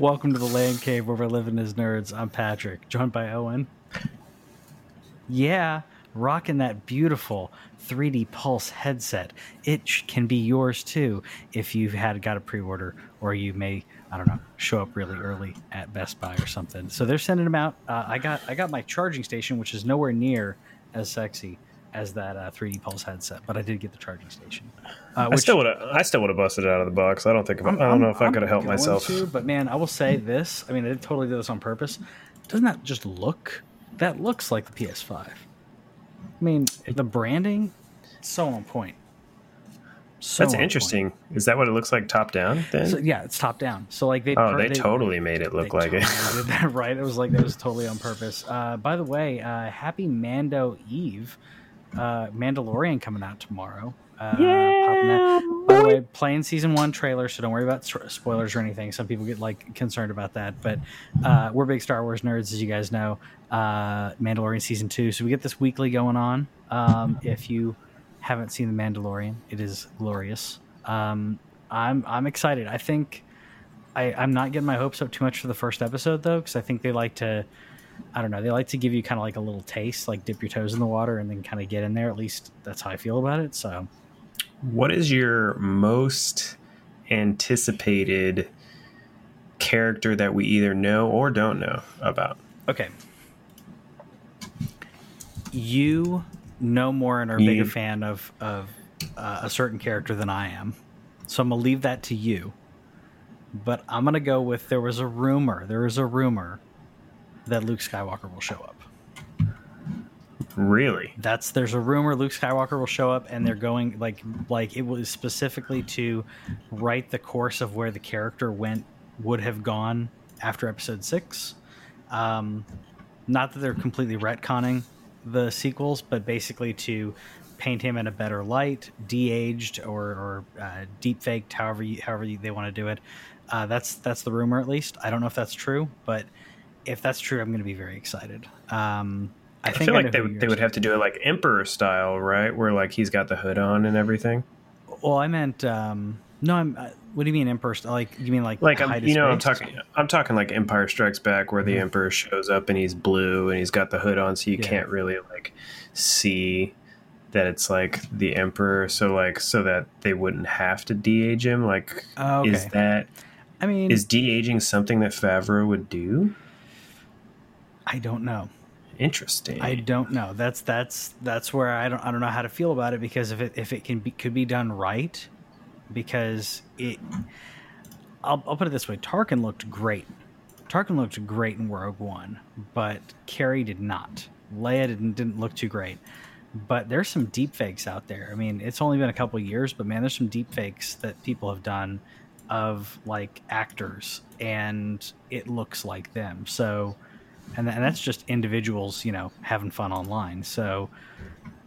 Welcome to the LAN Cave where we're living as nerds. I'm Patrick, joined by Owen. Yeah, rocking that beautiful 3D Pulse headset. It can be yours too if you've had got a pre-order, or you may I don't know show up really early at Best Buy or something. So they're sending them out. Uh, I got I got my charging station, which is nowhere near as sexy as that uh, 3D Pulse headset, but I did get the charging station. Uh, I still would have. I still would have busted it out of the box. I don't think. I'm, I don't know if I could have helped myself. to, but man, I will say this. I mean, they totally did this on purpose. Doesn't that just look? That looks like the PS5. I mean, the branding, so on point. So That's on point. interesting. Is that what it looks like top down? Then. So, yeah, it's top down. So like they. oh, per- they, totally made it look they like it. totally did that right. It was like that was totally on purpose. Uh, by the way, uh, happy Mando Eve. Uh, Mandalorian coming out tomorrow. Uh, that. By the way, playing season one trailer, so don't worry about spoilers or anything. Some people get like concerned about that, but uh, we're big Star Wars nerds, as you guys know. Uh, Mandalorian season two, so we get this weekly going on. Um, if you haven't seen the Mandalorian, it is glorious. Um, I'm I'm excited. I think I, I'm not getting my hopes up too much for the first episode though, because I think they like to, I don't know, they like to give you kind of like a little taste, like dip your toes in the water and then kind of get in there. At least that's how I feel about it. So What is your most anticipated character that we either know or don't know about? okay, you know more and are a You- bigger fan of of uh, a certain character than I am, so I'm gonna leave that to you. But I'm gonna go with there was a rumor. There was a rumor that Luke Skywalker will show up. Really? that's there's a rumor Luke Skywalker will show up, and they're going like like it was specifically to write the course of where the character went would have gone after Episode Six. Um, not that they're completely retconning the sequels, but basically to paint him in a better light, de-aged or, or uh, deep faked, however you, however you, they want to do it. Uh, that's that's the rumor, at least. I don't know if that's true, but if that's true, I'm going to be very excited. Um, I I, think feel I like they would they would have to do it like Emperor style, right? Where like he's got the hood on and everything. Well, I meant um, no. I'm. Uh, what do you mean emperor? st- Like you mean like Like I'm, you know, I'm talking. I'm talking like Empire Strikes Back, where the Emperor shows up and he's blue and he's got the hood on, so you Yeah. can't really like see that it's like the Emperor. So like, so that they wouldn't have to de-age him. Like, Oh, okay. is that I mean, is de-aging something that Favreau would do? I don't know. Interesting. I don't know. That's that's that's where I don't I don't know how to feel about it because if it if it can be could be done right, because it. I'll, I'll put it this way: Tarkin looked great. Tarkin looked great in Rogue One, but Carrie did not. Leia didn't didn't look too great. But there's some deep fakes out there. I mean, it's only been a couple years, but man, there's some deep fakes that people have done of like actors, and it looks like them. So, and, and that's just individuals, you know, having fun online. So,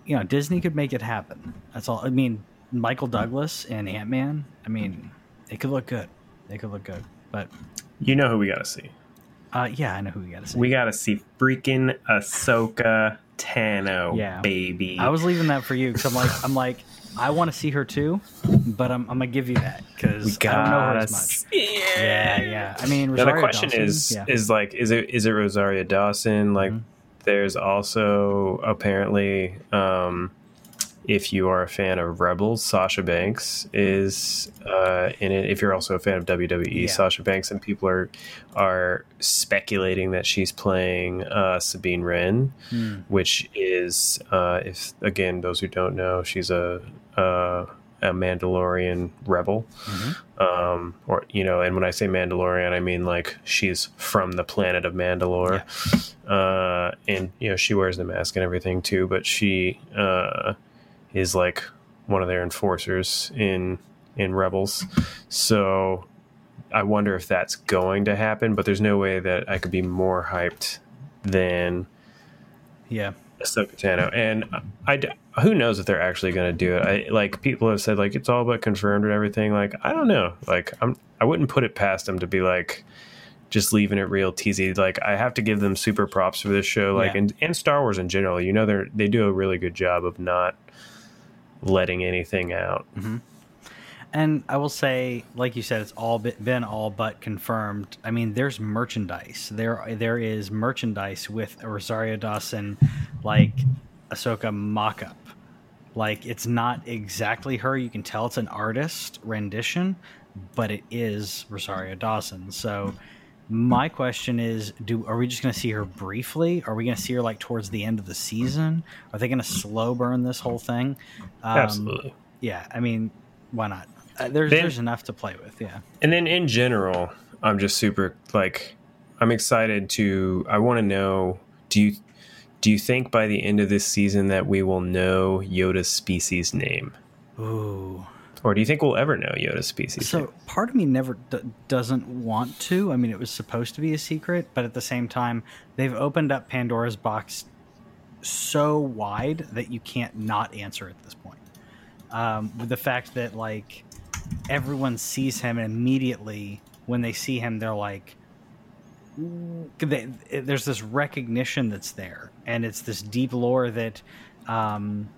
you know, Disney could make it happen. That's all. I mean, Michael Douglas and Ant Man. I mean, they could look good. They could look good. But you know who we got to see? uh, yeah, I know who we got to see. We got to see freaking Ahsoka Tano, Yeah. baby. I was leaving that for you because I'm like, I'm like, I want to see her too, but I'm, I'm gonna give you that because we I don't know her gotta as much. Yeah, yeah. I mean, Now the question Dawson, is yeah. is like is it is it Rosario Dawson? Like Mhm. there's also apparently um if you are a fan of Rebels, Sasha Banks is uh, in it. If you're also a fan of WWE, Yeah. Sasha Banks, and people are are speculating that she's playing uh, Sabine Wren, Hmm. which is uh, if again those who don't know, she's a uh, a Mandalorian rebel, um, or you know, and when I say Mandalorian, I mean like she's from the planet of Mandalore, uh, and you know she wears the mask and everything too, but she uh, is like one of their enforcers in in Rebels, so I wonder if that's going to happen. But there's no way that I could be more hyped than Yeah. Ahsoka Tano, and I, d- who knows if they're actually going to do it. I like people have said like it's all but confirmed and everything. Like I don't know. Like I'm I wouldn't put it past them to be like just leaving it real teasy. Like I have to give them super props for this show. Like Yeah. and, and Star Wars in general. You know they are they do a really good job of not letting anything out. Mm-hmm. And I will say, like you said, it's all been all but confirmed. I mean, there's merchandise. There, there is merchandise with Rosario Dawson, like Ahsoka mock-up. Like it's not exactly her. You can tell it's an artist rendition, but it is Rosario Dawson. So, my question is: Do are we just going to see her briefly? Are we going to see her like towards the end of the season? Are they going to slow burn this whole thing? Um, Absolutely. yeah, I mean, why not? Uh, there's Then- there's enough to play with. Yeah. And then in general, I'm just super like I'm excited to I want to know do you do you think by the end of this season that we will know Yoda's species name? Ooh. Or do you think we'll ever know Yoda's species So name? part of me never d- doesn't want to. I mean, it was supposed to be a secret, but at the same time, they've opened up Pandora's box so wide that you can't not answer at this point. Um, with the fact that like everyone sees him and immediately when they see him, they're like, they, there's this recognition that's there, and it's this deep lore that. Um,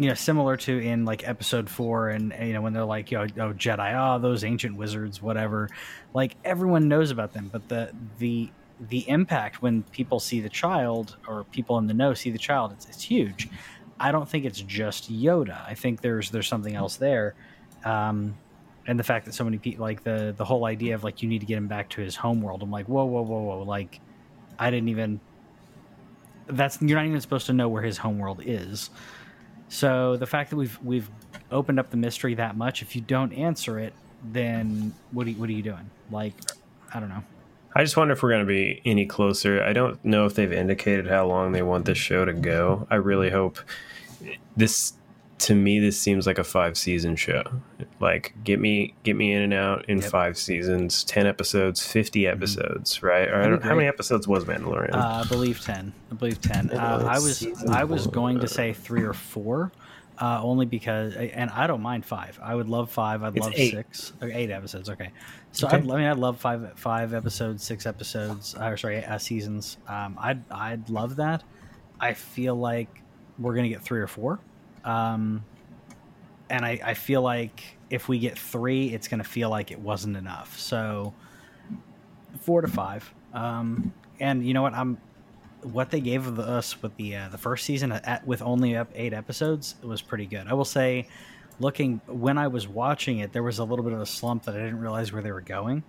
you know, similar to in like episode four, and you know when they're like, you know, oh Jedi, oh those ancient wizards, whatever. Like everyone knows about them, but the the the impact when people see the child or people in the know see the child, it's it's huge. I don't think it's just Yoda. I think there's there's something else there, um, and the fact that so many people like the the whole idea of like you need to get him back to his home world. I'm like, whoa, whoa, whoa, whoa! Like, I didn't even. That's you're not even supposed to know where his home world is. So the fact that we've we've opened up the mystery that much, if you don't answer it, then what are you, what are you doing? Like, I don't know. I just wonder if we're going to be any closer. I don't know if they've indicated how long they want this show to go. I really hope this to me this seems like a 5 season show. Like get me get me in and out in Yep. 5 seasons, 10 episodes, 50 episodes, right? Or I That'd be don't, how many episodes was Mandalorian? Uh, I believe ten. I believe ten. Uh, I was I was going to say three or four, uh, only because, and I don't mind five. I would love five. I'd It's love eight. six. Okay, eight episodes. Okay, so Okay. I'd, I mean, I'd love five five episodes, six episodes. Or sorry, uh, seasons. Um, I'd I'd love that. I feel like we're gonna get three or four. Um, and I, I feel like if we get three, it's going to feel like it wasn't enough. So four to five. Um, and you know what? I'm what they gave us with the uh, the first season at, with only up eight episodes was pretty good. I will say, looking when I was watching it, there was a little bit of a slump that I didn't realize where they were going.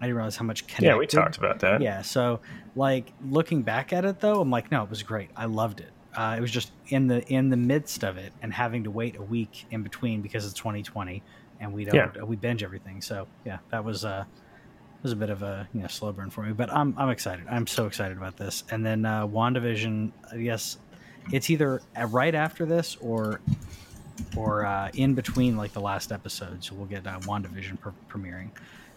I didn't realize how much connected. yeah, we talked about that. Yeah, so like looking back at it though, I'm like, no, it was great. I loved it. Uh, it was just in the in the midst of it and having to wait a week in between because it's 2020 and we don't Yeah. we binge everything. So yeah, that was uh was a bit of a you know slow burn for me, but I'm I'm excited. I'm so excited about this. And then uh, Wandavision, yes, it's either right after this or or uh, in between like the last episode. So we'll get uh, Wandavision pre- premiering.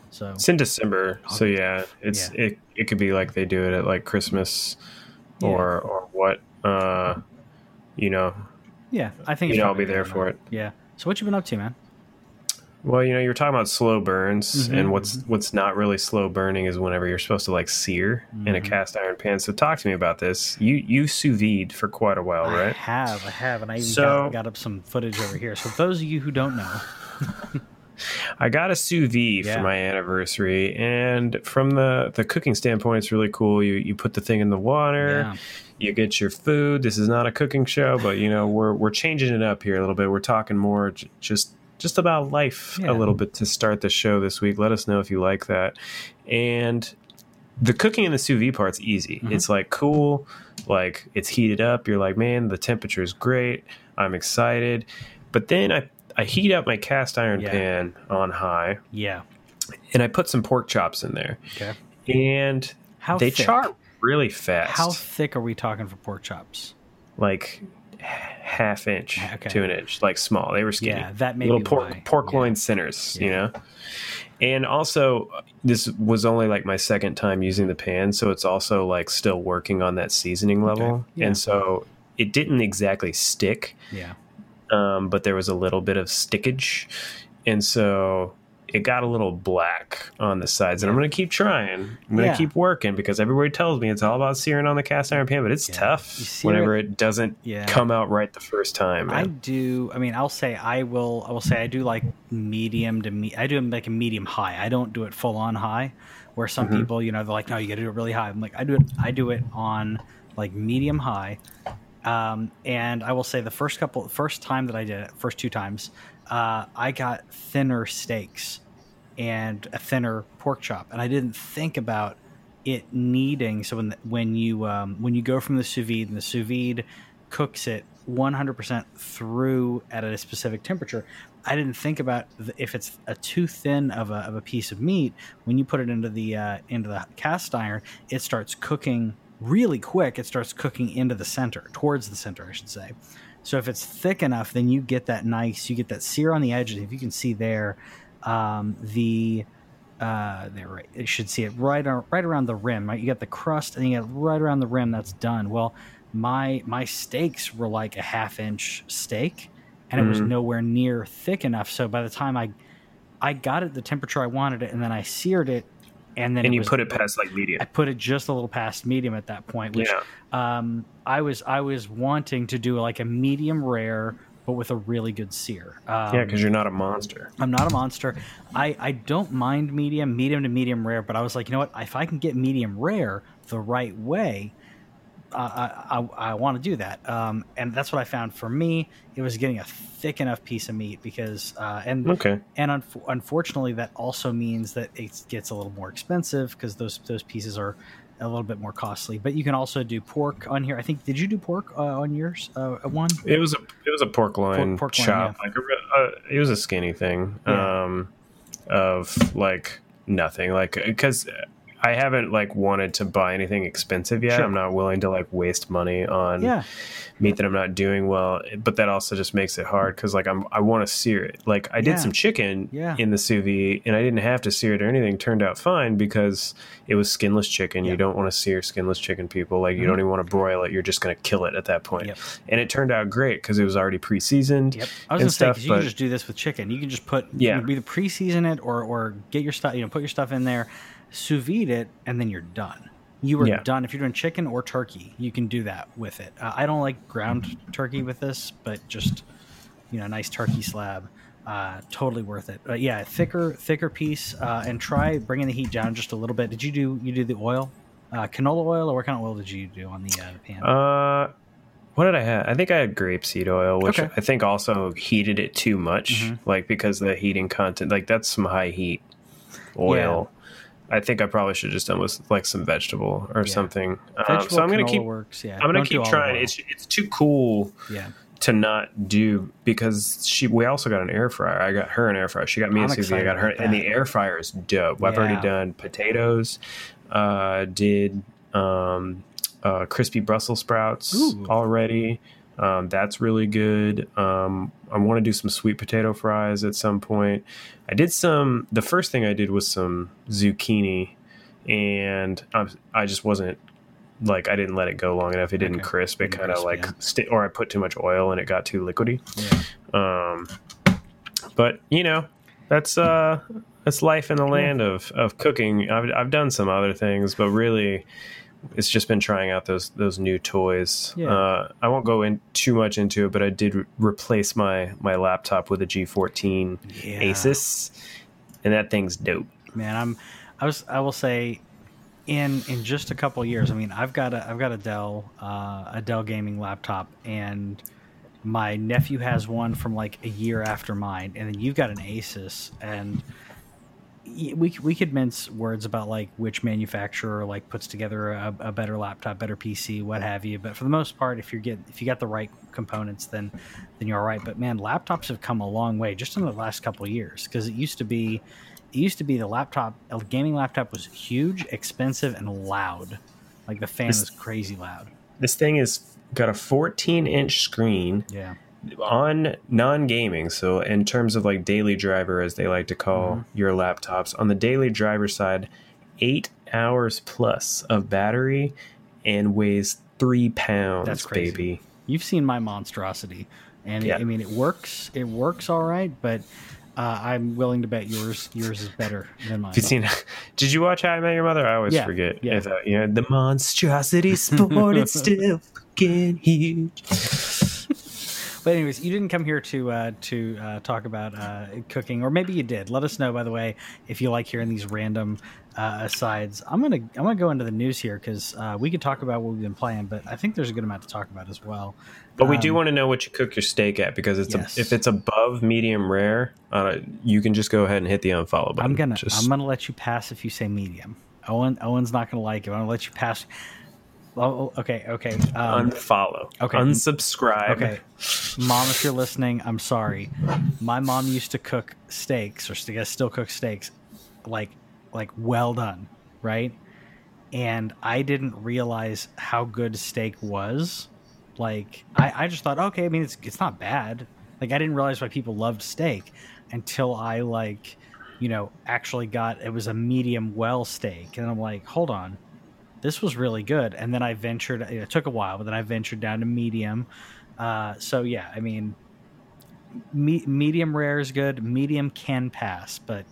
So It's in December, so yeah, it's Yeah. it. It could be like they do it at like Christmas, or or what. Uh, you know, yeah, I think You know I'll be there for it. Yeah. So what you been up to, man? well, you know, you're talking about slow burns, Mhm, and what's what's not really slow burning is whenever you're supposed to like sear in a Mhm. cast iron pan. So talk to me about this. You you sous vide for quite a while, right? I have, I have, and I even So- got, got up some footage over here. So those of you who don't know, I got a sous vide Yeah. for my anniversary, and from the the cooking standpoint, it's really cool. You you put the thing in the water. yeah, you get your food. This is not a cooking show, but you know we're we're changing it up here a little bit. We're talking more j- just just about life Yeah. a little bit to start the show this week. Let us know if you like that. And the cooking in the sous vide part's easy. Mhm. It's like cool, like it's heated up. You're like, man, the temperature is great. I'm excited. But then I I heat up my cast iron Yeah. pan on high, Yeah. and I put some pork chops in there, Okay. and How they thick? char really fast. How thick are we talking for pork chops? like half inch Okay. to an inch, like small. They were skinny. Yeah, that may little pork pork Yeah. loin centers, you Yeah. know. And also, this was only like my second time using the pan, so it's also like still working on that seasoning level, Yeah. and so it didn't exactly stick, Yeah. um, but there was a little bit of stickage, and so it got a little black on the sides. And I'm going to keep trying. I'm going to Yeah. keep working because everybody tells me it's all about searing on the cast iron pan, but it's Yeah. tough whenever it, doesn't Yeah. come out right the first time. I do. I mean, I'll say I will. I will say I do like medium to me. I do like a medium high. I don't do it full on high, where some Mm-hmm. people, you know, they're like, no, you got to do it really high. I'm like, I do it. I do it on like medium high. Um, and I will say the first couple, first time that I did it, first two times, uh, I got thinner steaks and a thinner pork chop, and I didn't think about it needing. So when the, when you um, when you go from the sous vide and the sous vide cooks it 100% through at a specific temperature. I didn't think about the, if it's a too thin of a, of a piece of meat. When you put it into the uh, into the cast iron, it starts cooking really quick. It starts cooking into the center, towards the center, I should say. So if it's thick enough, then you get that nice, you get that sear on the edges. If you can see there, um, the uh, there, right, you should see it right right around the rim. Right, you got the crust, and you get right around the rim. That's done. Well, my my steaks were like a half inch steak, and it was Mhm. nowhere near thick enough. So by the time I I got it the temperature I wanted it, and then I seared it, and then and you was- put it past like medium. I put it just a little past medium at that point, which Yeah. um, I was I was wanting to do like a medium rare, but with a really good sear. Um, yeah, because you're not a monster. I'm not a monster. I, I don't mind medium, medium to medium rare, but I was like, you know what? If I can get medium rare the right way, I, I, I want to do that. Um, and that's what I found for me. It was getting a thick enough piece of meat because, uh, and Okay. and unf- unfortunately, that also means that it gets a little more expensive because those those pieces are a little bit more costly. But you can also do pork on here. I think did you do pork uh, on yours? Uh, one. It was a it was a pork loin pork loin, chop. Like a, uh, it was a skinny thing. Yeah. Um, of like nothing. Like because I haven't like wanted to buy anything expensive yet. Sure. I'm not willing to like waste money on Yeah. meat that I'm not doing well. But that also just makes it hard because like I'm I want to sear it. Like I did Yeah. some chicken Yeah. in the sous vide and I didn't have to sear it or anything. Turned out fine because it was skinless chicken. You don't want to sear skinless chicken, people. Like you mm-hmm. don't even want to broil it. You're just gonna kill it at that point. Yep. And it turned out great because it was already pre-seasoned. Yep. I was and gonna say stuff, you but- can just do this with chicken. You can just put Yeah. you can either pre-season it or or get your stuff. You know, put your stuff in there, sous vide it, and then you're done. You are Yeah. done. If you're doing chicken or turkey, you can do that with it. Uh, I don't like ground turkey with this, but just you know, a nice turkey slab. Uh, totally worth it. But yeah, thicker, thicker piece, uh, and try bringing the heat down just a little bit. Did you do you do the oil, uh, canola oil, or what kind of oil did you do on the uh, pan? Uh, what did I have? I think I had grapeseed oil, which Okay. I think also heated it too much, Mhm. like because the heating content, like that's some high heat oil. I think I probably should just done with like some vegetable or Yeah. something. Um, so I'm gonna keep. works. Yeah, I'm gonna Don't keep trying. It's it's too cool yeah. to not do because she. We also got an air fryer. I got her an air fryer. She got me I'm a sous vide. I got her, and the air fryer is dope. I've already done potatoes. Uh, did um, uh, crispy Brussels sprouts Ooh. already. Um, that's really good. Um, I want to do some sweet potato fries at some point. I did some. The first thing I did was some zucchini, and I, I just wasn't like I didn't let it go long enough. It didn't Okay. crisp. It kind of like yeah. sti- or I put too much oil and it got too liquidy. Yeah. Um, but you know, that's uh, that's life in the land of of cooking. I've I've done some other things, but really, it's just been trying out those those new toys. Yeah. Uh, I won't go in too much into it, but I did re- replace my my laptop with a G14 Yeah. Asus, and that thing's dope. man i'm i was i will say in in just a couple years i mean i've got a i've got a dell uh, a dell gaming laptop and my nephew has one from like a year after mine and then you've got an asus and we we could mince words about like which manufacturer like puts together a, a better laptop, better PC, what have you. But for the most part, if you're getting if you got the right components, then then you're all right. But man, laptops have come a long way just in the last couple of years because it used to be it used to be the laptop a gaming laptop was huge, expensive, and loud. Like the fan This- was crazy loud. This thing is got a 14 inch screen Yeah. On non-gaming so in terms of like daily driver as they like to call Mm-hmm. your laptops on the daily driver side eight hours plus of battery and weighs three pounds That's crazy. baby You've seen my monstrosity, and Yeah. I mean it works. It works all right, but uh, I'm willing to bet yours yours is better than mine. have you seen did you watch how i met your mother i always Yeah, forget yeah. If, uh, you know the monstrosity sport it's still fucking huge But anyways, you didn't come here to uh, to uh, talk about uh, cooking, or maybe you did. Let us know, by the way, if you like hearing these random uh, asides. I'm gonna I'm gonna go into the news here because uh, we could talk about what we've been playing, but I think there's a good amount to talk about as well. But we do Um, want to know what you cook your steak at because it's Yes. a, if it's above medium rare, uh, you can just go ahead and hit the unfollow button. I'm gonna just, I'm gonna let you pass if you say medium. Owen Owen's not gonna like it. I'm gonna let you pass. Oh, okay, okay. Um, unfollow, okay. unsubscribe. Okay, mom, if you're listening, I'm sorry. My mom used to cook steaks, or I guess still cook steaks, like like well done, right? And I didn't realize how good steak was. Like I, I just thought, okay, I mean it's it's not bad. Like I didn't realize why people loved steak until I like, you know, actually got it was a medium well steak, and I'm like, hold on, this was really good. And then I ventured. It took a while, but then I ventured down to medium. Uh, so yeah, I mean, me, medium rare is good. Medium can pass, but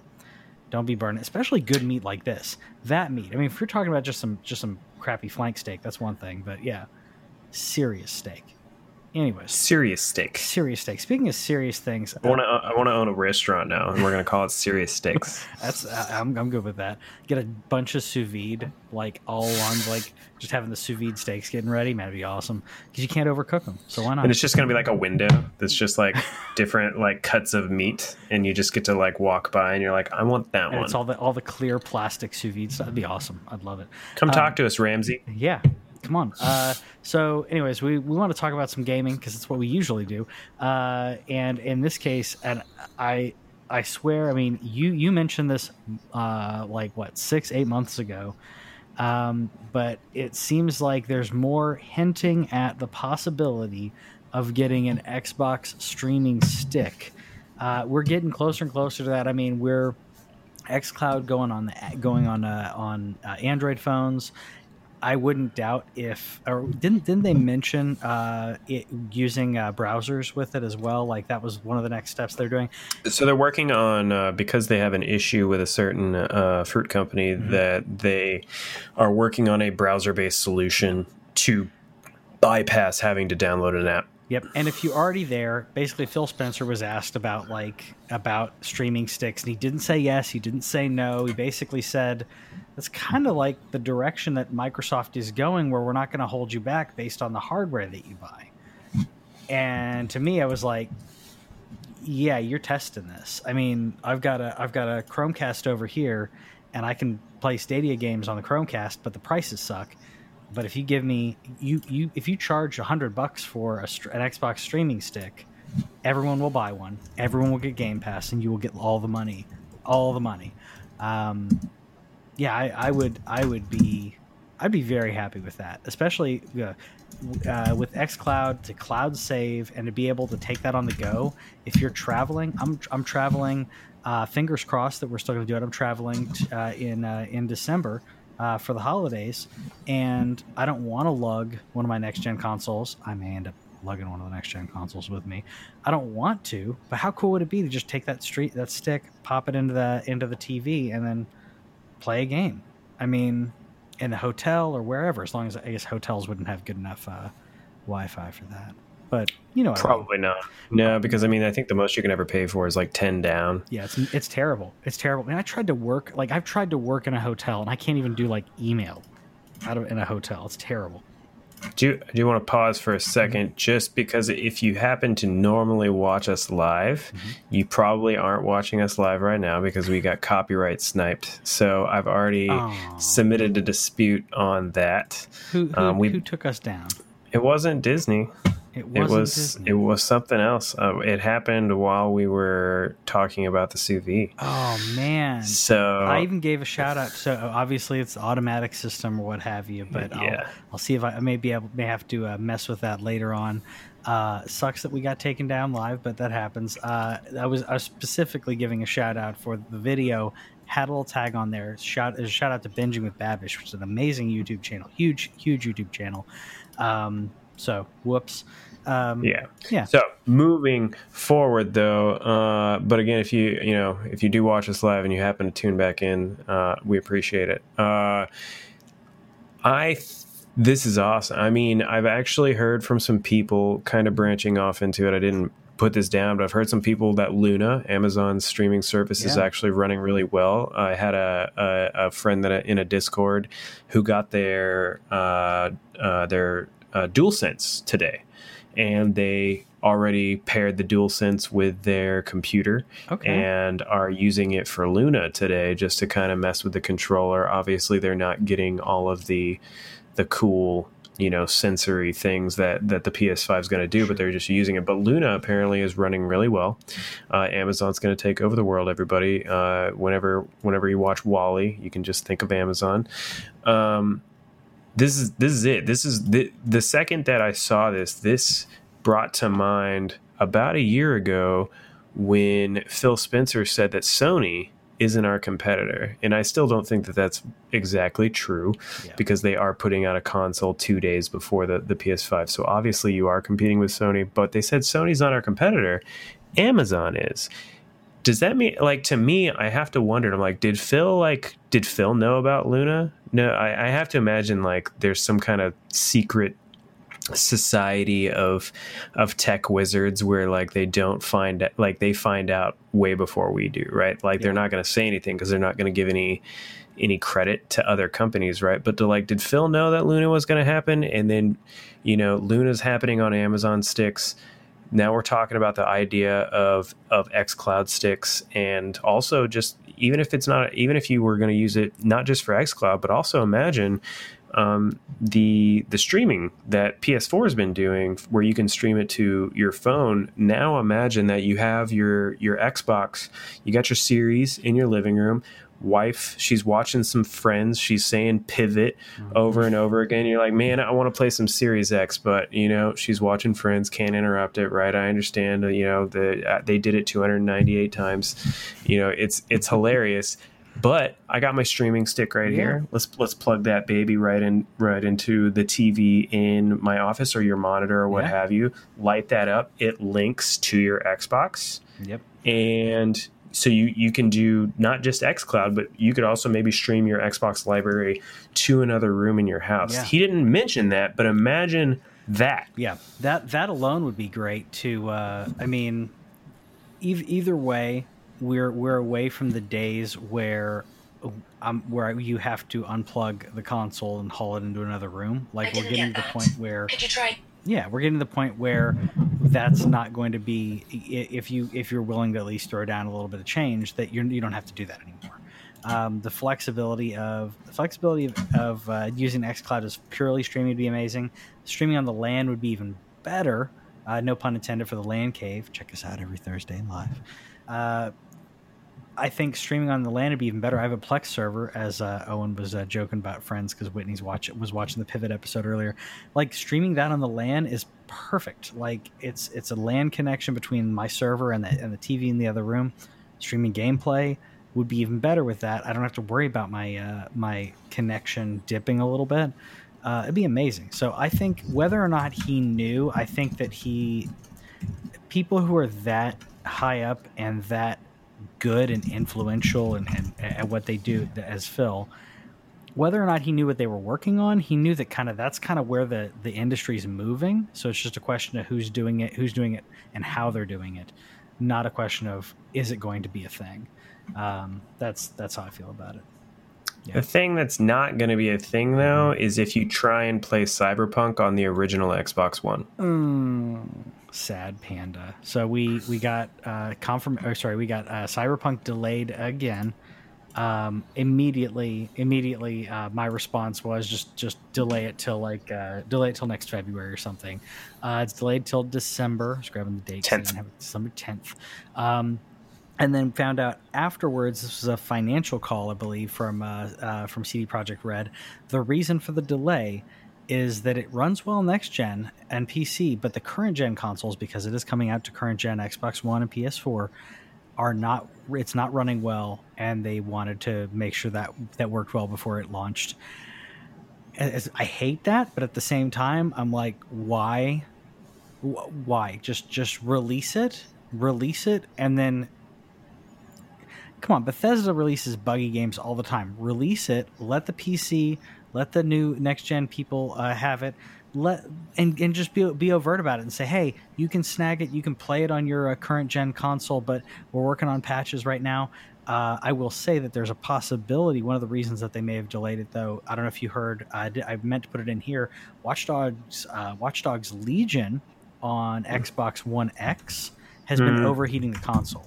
don't be burning. Especially good meat like this. That meat. I mean, if you're talking about just some just some crappy flank steak, that's one thing. But yeah, serious steak. Anyways, Serious steak. serious steak. Speaking of serious things, I want to. I want to own a restaurant now, and we're gonna call it Serious Steaks. That's I'm I'm good with that. Get a bunch of sous vide, like all on like just having the sous vide steaks getting ready. Man, it'd be awesome because you can't overcook them. So why not? and it's just gonna be like a window that's just like different like cuts of meat, and you just get to like walk by, and you're like, I want that and one. it's all the all the clear plastic sous vide stuff. That'd be awesome. I'd love it. Come um, talk to us, Ramsay. Yeah, come on. Uh, so, anyways, we, we want to talk about some gaming because it's what we usually do. Uh, and in this case, and I I swear, I mean, you you mentioned this uh, like what six eight months ago. Um, but it seems like there's more hinting at the possibility of getting an Xbox streaming stick. Uh, we're getting closer and closer to that. I mean, we're xCloud going on the going on uh, on uh, Android phones. I wouldn't doubt if or didn't didn't they mention uh, it using uh, browsers with it as well? Like that was one of the next steps they're doing. So they're working on uh, because they have an issue with a certain uh, fruit company Mm-hmm. that they are working on a browser-based solution to bypass having to download an app. Yep. And if you're already there, basically Phil Spencer was asked about like about streaming sticks and he didn't say yes, he didn't say no. He basically said that's kind of like the direction that Microsoft is going where we're not going to hold you back based on the hardware that you buy. And to me I was like yeah, you're testing this. I mean, I've got a I've got a Chromecast over here and I can play Stadia games on the Chromecast, but the prices suck. But if you give me you you if you charge a hundred bucks for a, an Xbox streaming stick, everyone will buy one. Everyone will get Game Pass, and you will get all the money, all the money. Um, yeah, I, I would I would be I'd be very happy with that, especially uh, uh, with XCloud to cloud save and to be able to take that on the go. If you're traveling, I'm I'm traveling. Uh, fingers crossed that we're still going to do it. I'm traveling t- uh, in uh, in December uh, for the holidays, and I don't want to lug one of my next gen consoles. I may end up lugging one of the next gen consoles with me. I don't want to, but how cool would it be to just take that street that stick, pop it into the into the TV, and then play a game? I mean, in the hotel or wherever, as long as I guess hotels wouldn't have good enough uh, Wi-Fi for that. But you know, what I mean. Probably not. No, because I mean, I think the most you can ever pay for is like ten down. Yeah, it's it's terrible. It's terrible. And I tried to work like I've tried to work in a hotel and I can't even do like email out of in a hotel. It's terrible. Do do you want to pause for a 2nd just because if you happen to normally watch us live, mm-hmm. you probably aren't watching us live right now because we got copyright sniped. So I've already submitted a dispute on that. Who who, um, we, who took us down? It wasn't Disney. It, it was Disney. it was something else. Uh, it happened while we were talking about the sous vide. Oh man! So I even gave a shout out. So obviously it's automatic system or what have you. But yeah. I'll, I'll see if I may be able may have to uh, mess with that later on. Uh, sucks that we got taken down live, but that happens. Uh, I was I was specifically giving a shout out for the video. Had a little tag on there. Shout a shout out to Binging with Babish, which is an amazing YouTube channel. Huge, huge YouTube channel. Um, so whoops. Um, yeah. Yeah. So moving forward, though, uh, but again, if you you know if you do watch us live and you happen to tune back in, uh, we appreciate it. Uh, I. Th- this is awesome. I mean, I've actually heard from some people kind of branching off into it. I didn't put this down, but I've heard some people that Luna, Amazon's streaming service, yeah. is actually running really well. I had a, a, a friend that in a Discord who got their uh, uh, their uh, DualSense today, and they already paired the DualSense with their computer okay. and are using it for Luna today just to kind of mess with the controller. Obviously, they're not getting all of the the cool you know sensory things that that the PS5 is going to do, but they're just using it. But Luna apparently is running really well. Uh, Amazon's going to take over the world. Everybody, uh, whenever whenever you watch WALL-E, you can just think of Amazon. Um, this is this is it. This is the the second that I saw this. This brought to mind about a year ago when Phil Spencer said that Sony isn't our competitor. And I still don't think that that's exactly true yeah. because they are putting out a console two days before the, the PS5. So obviously you are competing with Sony, but they said Sony's not our competitor. Amazon is does that mean like to me i have to wonder i'm like did phil like did phil know about luna? No i, I have to imagine like there's some kind of secret society of of tech wizards where like they don't find like they find out way before we do right? Like yeah. they're not going to say anything because they're not going to give any any credit to other companies right? But to like did phil know that luna was going to happen? And then you know luna's happening on amazon sticks now we're talking about the idea of of X Cloud sticks and also just even if it's not even if you were going to use it not just for X Cloud, but also imagine um, the the streaming that PS4 has been doing where you can stream it to your phone. Now imagine that you have your your Xbox you got your series in your living room wife. She's watching some friends. She's saying pivot mm-hmm. over and over again. You're like man i want to play some series x but you know she's watching friends can't interrupt it right? I understand you know the uh, they did it 298 times. You know it's it's hilarious. But i got my streaming stick right yeah. here let's let's plug that baby right in right into the tv in my office or your monitor or what yeah. have you. Light that up. It links to your xbox. Yep. And so you you can do not just xCloud, but you could also maybe stream your Xbox library to another room in your house. Yeah. He didn't mention that, but imagine that. Yeah, that that alone would be great. To uh, I mean, e- either way, we're we're away from the days where um, where you have to unplug the console and haul it into another room. Like we're getting to the point where. Did you try? Yeah, we're getting to the point where that's not going to be if you if you're willing to at least throw down a little bit of change that you're, you don't have to do that anymore. Um, the flexibility of the flexibility of, of uh, using XCloud as purely streaming would be amazing. Streaming on the LAN would be even better. Uh, no pun intended for the LAN cave. Check us out every Thursday live. Uh, I think streaming on the LAN would be even better. I have a Plex server, as uh, Owen was uh, joking about friends because Whitney's watch was watching the Pivot episode earlier. Like streaming that on the LAN is perfect. Like it's it's a LAN connection between my server and the and the TV in the other room. Streaming gameplay would be even better with that. I don't have to worry about my uh, my connection dipping a little bit. Uh, it'd be amazing. So I think whether or not he knew, I think that he people who are that high up and that good and influential and, and at what they do as Phil, whether or not he knew what they were working on, he knew that kind of that's kind of where the the industry is moving. So it's just a question of who's doing it, who's doing it, and how they're doing it. Not a question of is it going to be a thing. Um, that's that's how I feel about it. The thing that's not going to be a thing though is if you try and play Cyberpunk on the original Xbox One. Mm, sad panda. So we we got uh, confirm. Or sorry, we got uh, Cyberpunk delayed again. Um, immediately, immediately, uh, my response was just just delay it till like uh, delay it till next February or something. Uh, it's delayed till December. Was grabbing the date. 10th. December tenth. Um, and then found out afterwards this was a financial call i believe from uh, uh, from cd projekt red. The reason for the delay is that it runs well next gen and pc but the current gen consoles because it is coming out to current gen xbox one and ps4 are not it's not running well and they wanted to make sure that that worked well before it launched. As- i hate that but at the same time i'm like why why? Just just release it release it and then come on bethesda releases buggy games all the time. Release it. Let the pc let the new next gen people uh, have it. Let and, and just be, be overt about it and say hey you can snag it. You can play it on your uh, current gen console but we're working on patches right now. Uh, i will say that there's a possibility one of the reasons that they may have delayed it though i don't know if you heard i, did, I meant to put it in here watchdogs uh, watchdogs legion on xbox one x has been Hmm. overheating the console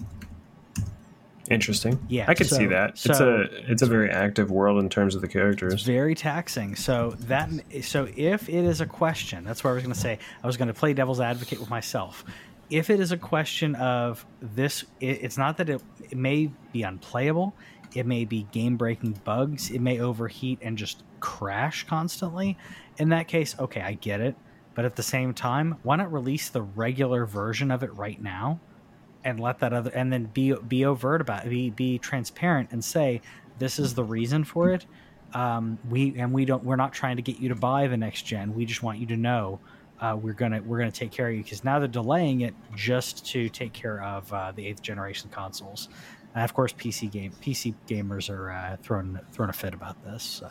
Interesting. Yeah, I could so- see that. it's a it's a very active world in terms of the It's characters. very taxing. So that so if it is a question, that's what I was going to say. I was going to play devil's advocate with myself. If it is a question of this, it, it's not that it, it may be unplayable. It may be game breaking bugs. It may overheat and just crash constantly. In that case, okay, I get it. But at the same time, why not release the regular version of it right now? And let that other and then be be overt about it, be be transparent and say this is the reason for it. Um, we and we don't we're not trying to get you to buy the next gen. We just want you to know uh, we're gonna we're gonna take care of you because now they're delaying it just to take care of uh, the eighth generation consoles. And of course, PC game PC gamers are uh, throwing throwing a fit about this. So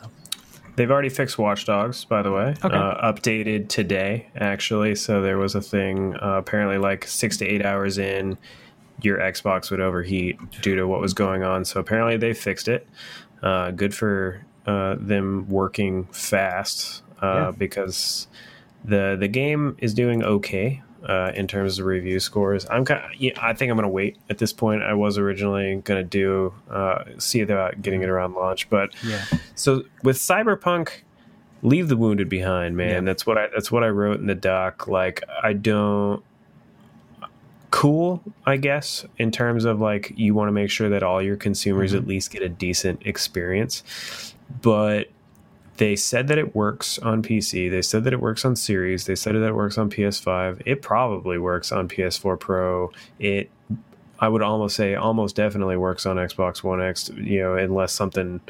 They've already fixed Watch Dogs, by the way. Okay. Uh, updated today, actually. So there was a thing uh, apparently like six to eight hours in, your Xbox would overheat due to what was going on. So apparently they fixed it. Uh, good for uh, them working fast uh, Yeah. because the the game is doing okay. Uh, in terms of review scores, I'm kind. Of, yeah, I think I'm gonna wait at this point. I was originally gonna do uh, see about getting it around launch, but yeah, so with Cyberpunk, leave the wounded behind, man. Yeah. That's what I that's what I wrote in the doc. Like I don't cool, I guess, in terms of like you want to make sure that all your consumers Mhm. at least get a decent experience. But they said that it works on PC. They said that it works on Series. They said that it works on PS5. It probably works on PS4 Pro. It I would almost say almost definitely works on Xbox One X, you know, unless something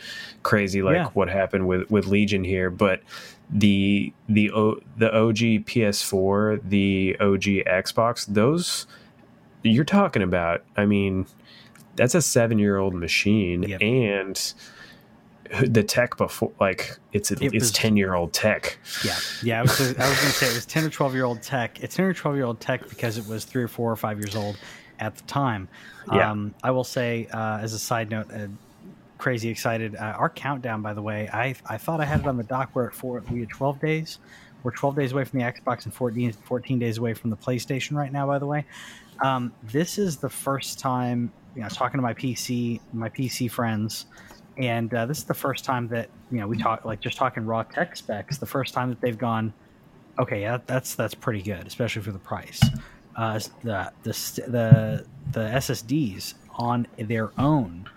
crazy like Yeah. what happened with with Legion here, but the the o, the OG PS4, the OG Xbox, those you're talking about, I mean, that's a 7-year-old machine Yep. and the tech before like it's It it's was- 10-year-old tech. yeah, yeah. I was I was going to say it was ten or twelve year old tech. It's ten or twelve year old tech because it was three or four or five years old at the time. Yeah. Um, I will say, uh, as a side note, uh, crazy excited. Uh, our countdown, by the way, I I thought I had it on the doc. We're at four. We had twelve days. We're twelve days away from the Xbox and 14, 14 days away from the PlayStation right now. By the way, um, this is the first time you know talking to my PC my PC friends. And uh, this is the first time that you know we talk like just talking raw tech specs. The first time that they've gone, okay, yeah, that's that's pretty good, especially for the price. Uh, the the the the SSDs on their own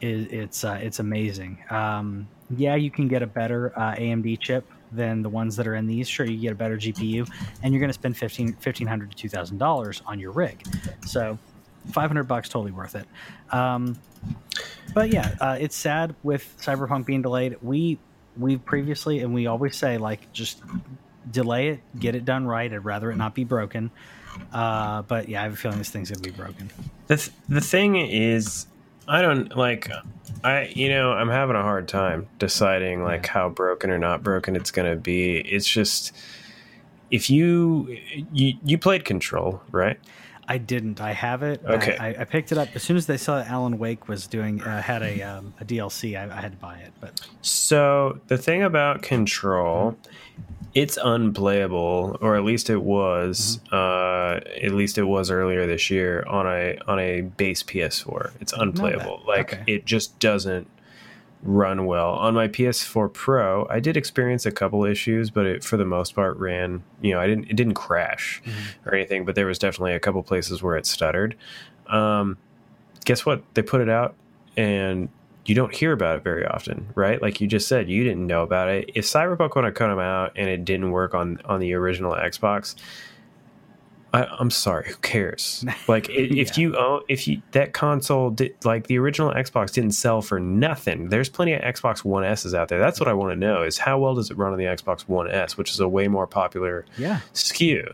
is it's uh, it's amazing. Um, yeah, you can get a better uh, AMD chip than the ones that are in these. Sure, you get a better GPU, and you're going to spend 15 1500 to two thousand dollars on your rig. So, five hundred bucks totally worth it. Um, but yeah, uh, it's sad with Cyberpunk being delayed. We we previously and we always say like just delay it, get it done right. I'd rather it not be broken. Uh, but yeah, I have a feeling this thing's gonna be broken. The th- the thing is, I don't like. I you know I'm having a hard time deciding like how broken or not broken it's gonna be. It's just if you you you played Control, right? I didn't. I have it. Okay. I, I picked it up as soon as they saw that Alan Wake was doing uh, had a um, a DLC. I, I had to buy it, but So the thing about Control, it's unplayable, or at least it was. Uh, at least it was earlier this year on a on a base PS4. It's unplayable. Like Okay. it just doesn't run well on my PS4 Pro. I did experience a couple issues, but it for the most part ran. You know, I didn't it didn't crash or anything, but there was definitely a couple places where it stuttered. Um, guess what? They put it out and you don't hear about it very often, right? Like you just said, you didn't know about it. If Cyberpunk would have come out and it didn't work on on the original Xbox, I, I'm sorry, who cares? Like if Yeah. you own, if you that console did like the original Xbox didn't sell for nothing. There's plenty of Xbox One S's out there. That's what I want to know is how well does it run on the Xbox One S, which is a way more popular yeah, SKU.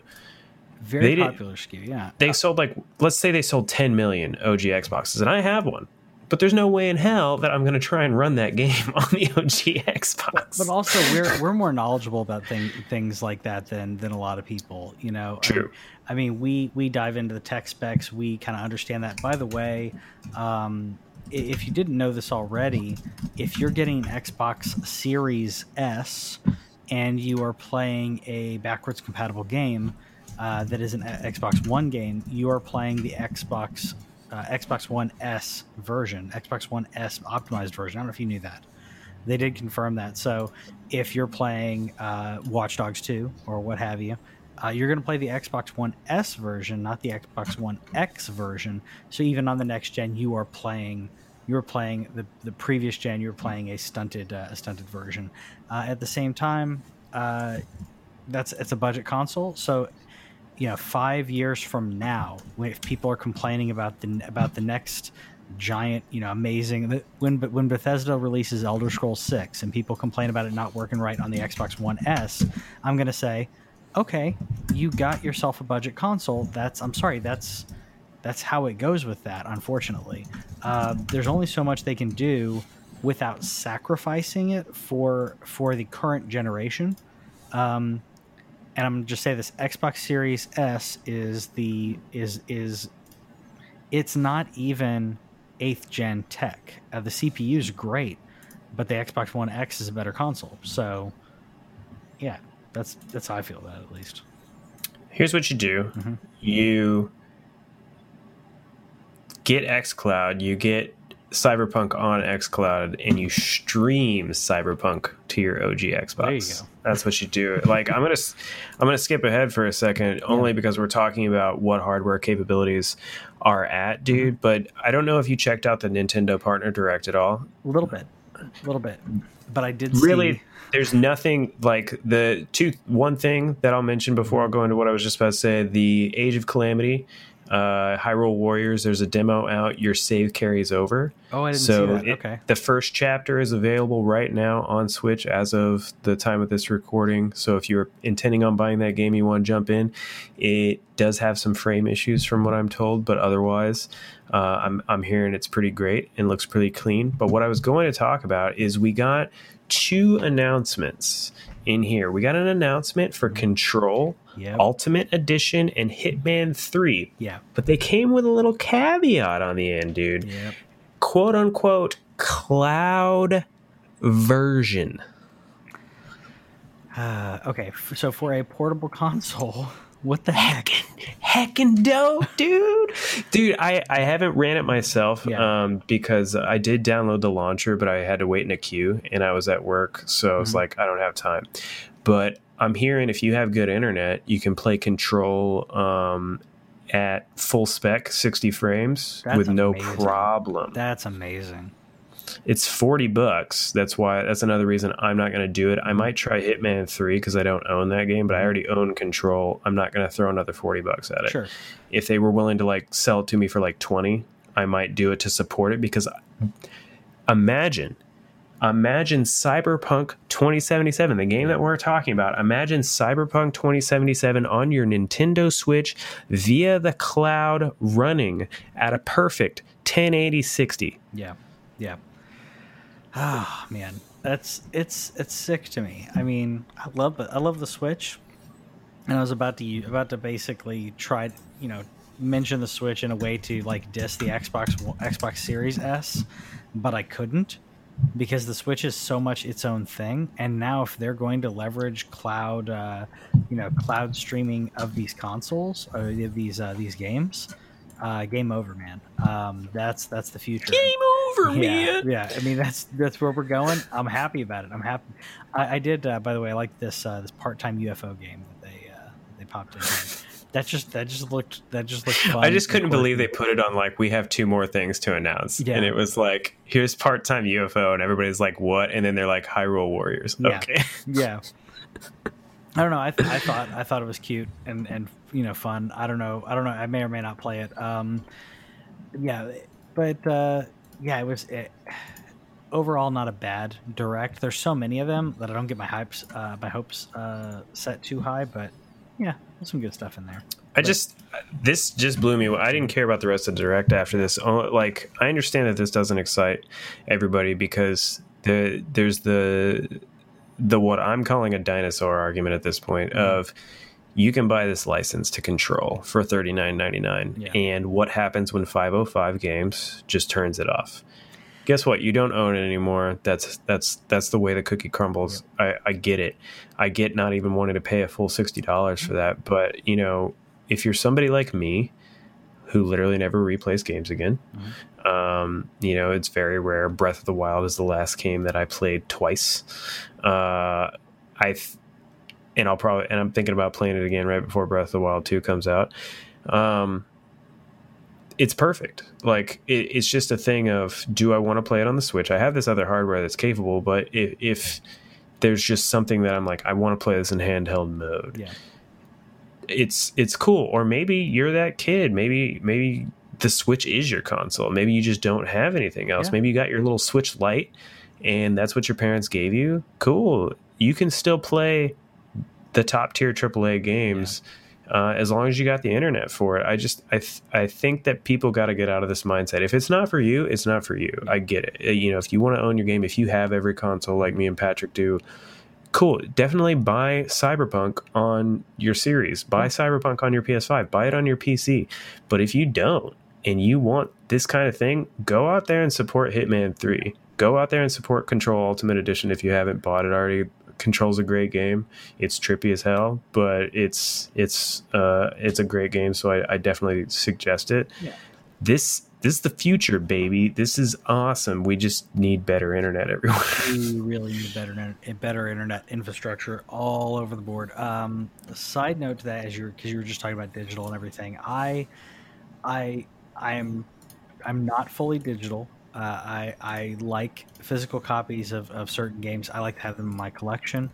very They popular SKU. Yeah, They sold like let's say they sold 10 million OG Xboxes, and I have one. But there's no way in hell that I'm going to try and run that game on the OG Xbox. but also we're we're more knowledgeable about thing, things like that than than a lot of people. You know, True. I mean, we we dive into the tech specs. We kind of understand that. By the way, um, if you didn't know this already, if you're getting an Xbox Series S and you are playing a backwards compatible game uh, that is an Xbox One game, you are playing the Xbox uh, Xbox One S version, Xbox One S optimized version. I don't know if you knew that. They did confirm that. So if you're playing uh, Watch Dogs 2 or what have you, uh, you're going to play the Xbox One S version, not the Xbox One X version. So even on the next gen, you are playing you were playing the, the previous gen. You were playing a stunted uh, a stunted version. Uh, at the same time, uh, that's it's a budget console. So you know, five years from now, if people are complaining about the about the next giant, you know, amazing when when Bethesda releases Elder Scrolls Six and people complain about it not working right on the Xbox One S, I'm going to say, okay, you got yourself a budget console. That's I'm sorry, that's that's how it goes with that. Unfortunately, uh, there's only so much they can do without sacrificing it for for the current generation. Um, and I'm gonna just say this: Xbox Series S is the is is it's not even eighth gen tech. Uh, the CPU is great, but the Xbox One X is a better console. So, yeah, that's that's how I feel about it at least. Here's what you do Mhm. you get xCloud, you get Cyberpunk on xCloud, and you stream Cyberpunk to your OG Xbox. There you go. That's what you do. Like I'm gonna, I'm gonna skip ahead for a second, only because we're talking about what hardware capabilities are at, dude. Mm-hmm. But I don't know if you checked out the Nintendo Partner Direct at all. A little bit, a little bit, but I did really see- there's nothing like the two one thing that i'll mention before i'll go into what i was just about to say the age of calamity uh hyrule warriors there's a demo out your save carries over. Oh, I didn't so see that. it- okay, the first chapter is available right now on switch as of the time of this recording. So if you're intending on buying that game you want to jump in. It does have some frame issues from what i'm told but otherwise uh, I'm, I'm hearing it's pretty great and looks pretty clean. But what i was going to talk about is we got two announcements in here. We got an announcement for control Yep. ultimate edition and hitman 3 yeah, but they came with a little caveat on the end dude yep. quote unquote cloud version. Uh, okay, so for a portable console, what the heck? Heckin' dope, dude. dude, I, I haven't ran it myself Yeah. um, because I did download the launcher, but I had to wait in a queue and I was at work. So it's Mhm. like, I don't have time. But I'm hearing if you have good internet, you can play Control um, at full spec, 60 frames That's with no amazing. problem. That's amazing. it's 40 bucks that's why that's another reason i'm not going to do it i might try hitman 3 because i don't own that game but i already own control i'm not going to throw another 40 bucks at it Sure. if they were willing to like sell it to me for like 20 i might do it to support it because imagine imagine cyberpunk 2077 the game that we're talking about imagine cyberpunk 2077 on your nintendo switch via the cloud running at a perfect 1080 60 Yeah, yeah. Ah, man, that's it's it's sick to me. I mean, I love. I love the Switch, and I was about to about to basically try, you know, mention the Switch in a way to like diss the Xbox Xbox Series S, but I couldn't because the Switch is so much its own thing. And now, if they're going to leverage cloud, uh, you know, cloud streaming of these consoles or these uh, these games, uh, game over, man. Um, that's that's the future. Game over, yeah, man. Yeah, I mean that's that's where we're going. I'm happy about it. I'm happy. I, I did, uh, by the way. I like this uh, this part time UFO game that they uh, they popped in. That just that just looked that just looked fun. I just couldn't believe they put it on like we have two more things to announce, Yeah. and it was like here's part time UFO, and everybody's like what, and then they're like Hyrule Warriors. Yeah. Okay, yeah. I don't know. I, th- I thought I thought it was cute and and you know fun. I don't know. I don't know. I may or may not play it. Um, yeah, but uh, yeah, it was it, overall not a bad direct. There's so many of them that I don't get my hypes uh, my hopes uh, set too high. But yeah, there's some good stuff in there. I just this just blew me. I didn't care about the rest of the direct after this. Oh, Like I understand that this doesn't excite everybody because the there's the the what I'm calling a dinosaur argument at this point mm-hmm. of you can buy this license to control for thirty nine ninety nine, Yeah. and what happens when five oh five games just turns it off? Guess what? You don't own it anymore. That's that's that's the way the cookie crumbles. I, I get it. I get not even wanting to pay a full sixty dollars for that. But you know, if you're somebody like me, who literally never replays games again, um, you know, it's very rare. Breath of the Wild is the last game that I played twice. Uh, I th- and I'll probably and I'm thinking about playing it again right before Breath of the Wild two comes out. Um, it's perfect. Like it, it's just a thing of do I want to play it on the Switch? I have this other hardware that's capable, but if, if there's just something that I'm like I want to play this in handheld mode, Yeah. it's it's cool. Or maybe you're that kid. Maybe maybe the Switch is your console. Maybe you just don't have anything else. Yeah. Maybe you got your little Switch Lite, and that's what your parents gave you. Cool. You can still play the top tier AAA games. Uh, as long as you got the internet for it, I just I th- I think that people got to get out of this mindset. If it's not for you, it's not for you. I get it. You know, if you want to own your game, if you have every console like me and Patrick do, cool. Definitely buy Cyberpunk on your series. Buy Cyberpunk on your PS5. Buy it on your PC. But if you don't and you want this kind of thing, go out there and support Hitman 3. Go out there and support Control Ultimate Edition if you haven't bought it already. Control's a great game. It's trippy as hell, but it's it's uh it's a great game, so I, I definitely suggest it. Yeah. This this is the future, baby. This is awesome. We just need better internet everywhere. we really need better internet, better internet infrastructure all over the board. Um, side note to that, as you because you were just talking about digital and everything, I, I, I am, I'm not fully digital. Uh, I I like physical copies of, of certain games. I like to have them in my collection.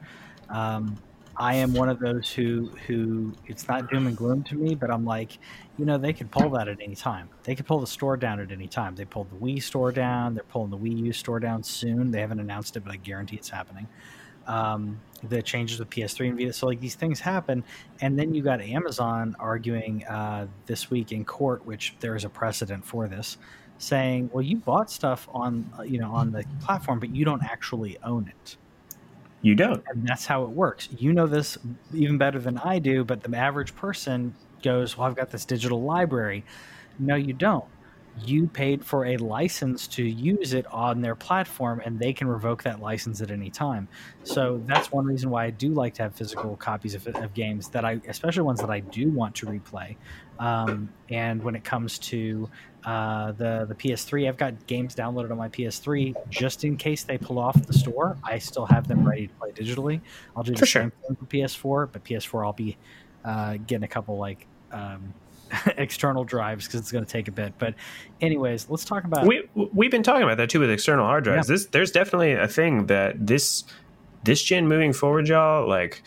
Um, I am one of those who who it's not doom and gloom to me, but I'm like, you know, they could pull that at any time. They could pull the store down at any time. They pulled the Wii store down. They're pulling the Wii U store down soon. They haven't announced it, but I guarantee it's happening. Um, the changes with PS3 and Vita. So like these things happen, and then you got Amazon arguing uh, this week in court, which there is a precedent for this, saying, "Well, you bought stuff on uh, you know on the platform, but you don't actually own it." you don't. and that's how it works. You know this even better than I do, but the average person goes, "Well, I've got this digital library." No, you don't. You paid for a license to use it on their platform, and they can revoke that license at any time. So that's one reason why I do like to have physical copies of, of games that I, especially ones that I do want to replay. Um, and when it comes to uh, the the PS3, I've got games downloaded on my PS3 just in case they pull off the store. I still have them ready to play digitally. I'll do the For sure. same thing for PS4, but PS4 I'll be uh, getting a couple like um, external drives because it's going to take a bit. But anyways, let's talk about we we've been talking about that too with external hard drives. This there's definitely a thing that this this gen moving forward, y'all. Like,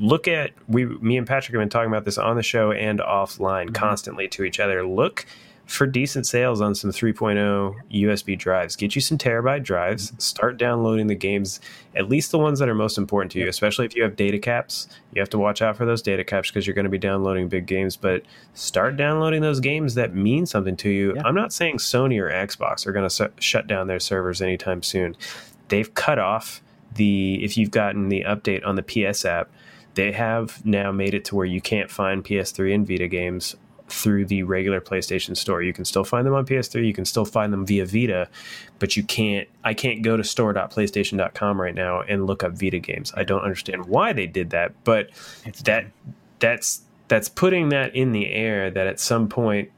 look at we me and Patrick have been talking about this on the show and offline Mhm. constantly to each other. Look for decent sales on some 3.0 USB drives. Get you some terabyte drives. Mm-hmm. Start downloading the games, at least the ones that are most important to you, especially if you have data caps. You have to watch out for those data caps because you're going to be downloading big games, but start downloading those games that mean something to you. Yeah. I'm not saying Sony or Xbox are going to su- shut down their servers anytime soon. They've cut off the, if you've gotten the update on the PS app, they have now made it to where you can't find PS3 and Vita games through the regular PlayStation Store. You can still find them on PS3. You can still find them via Vita, but you can't. I can't go to store.playstation.com right now and look up Vita games. I don't understand why they did that, but It's that that's that's putting that in the air that at some point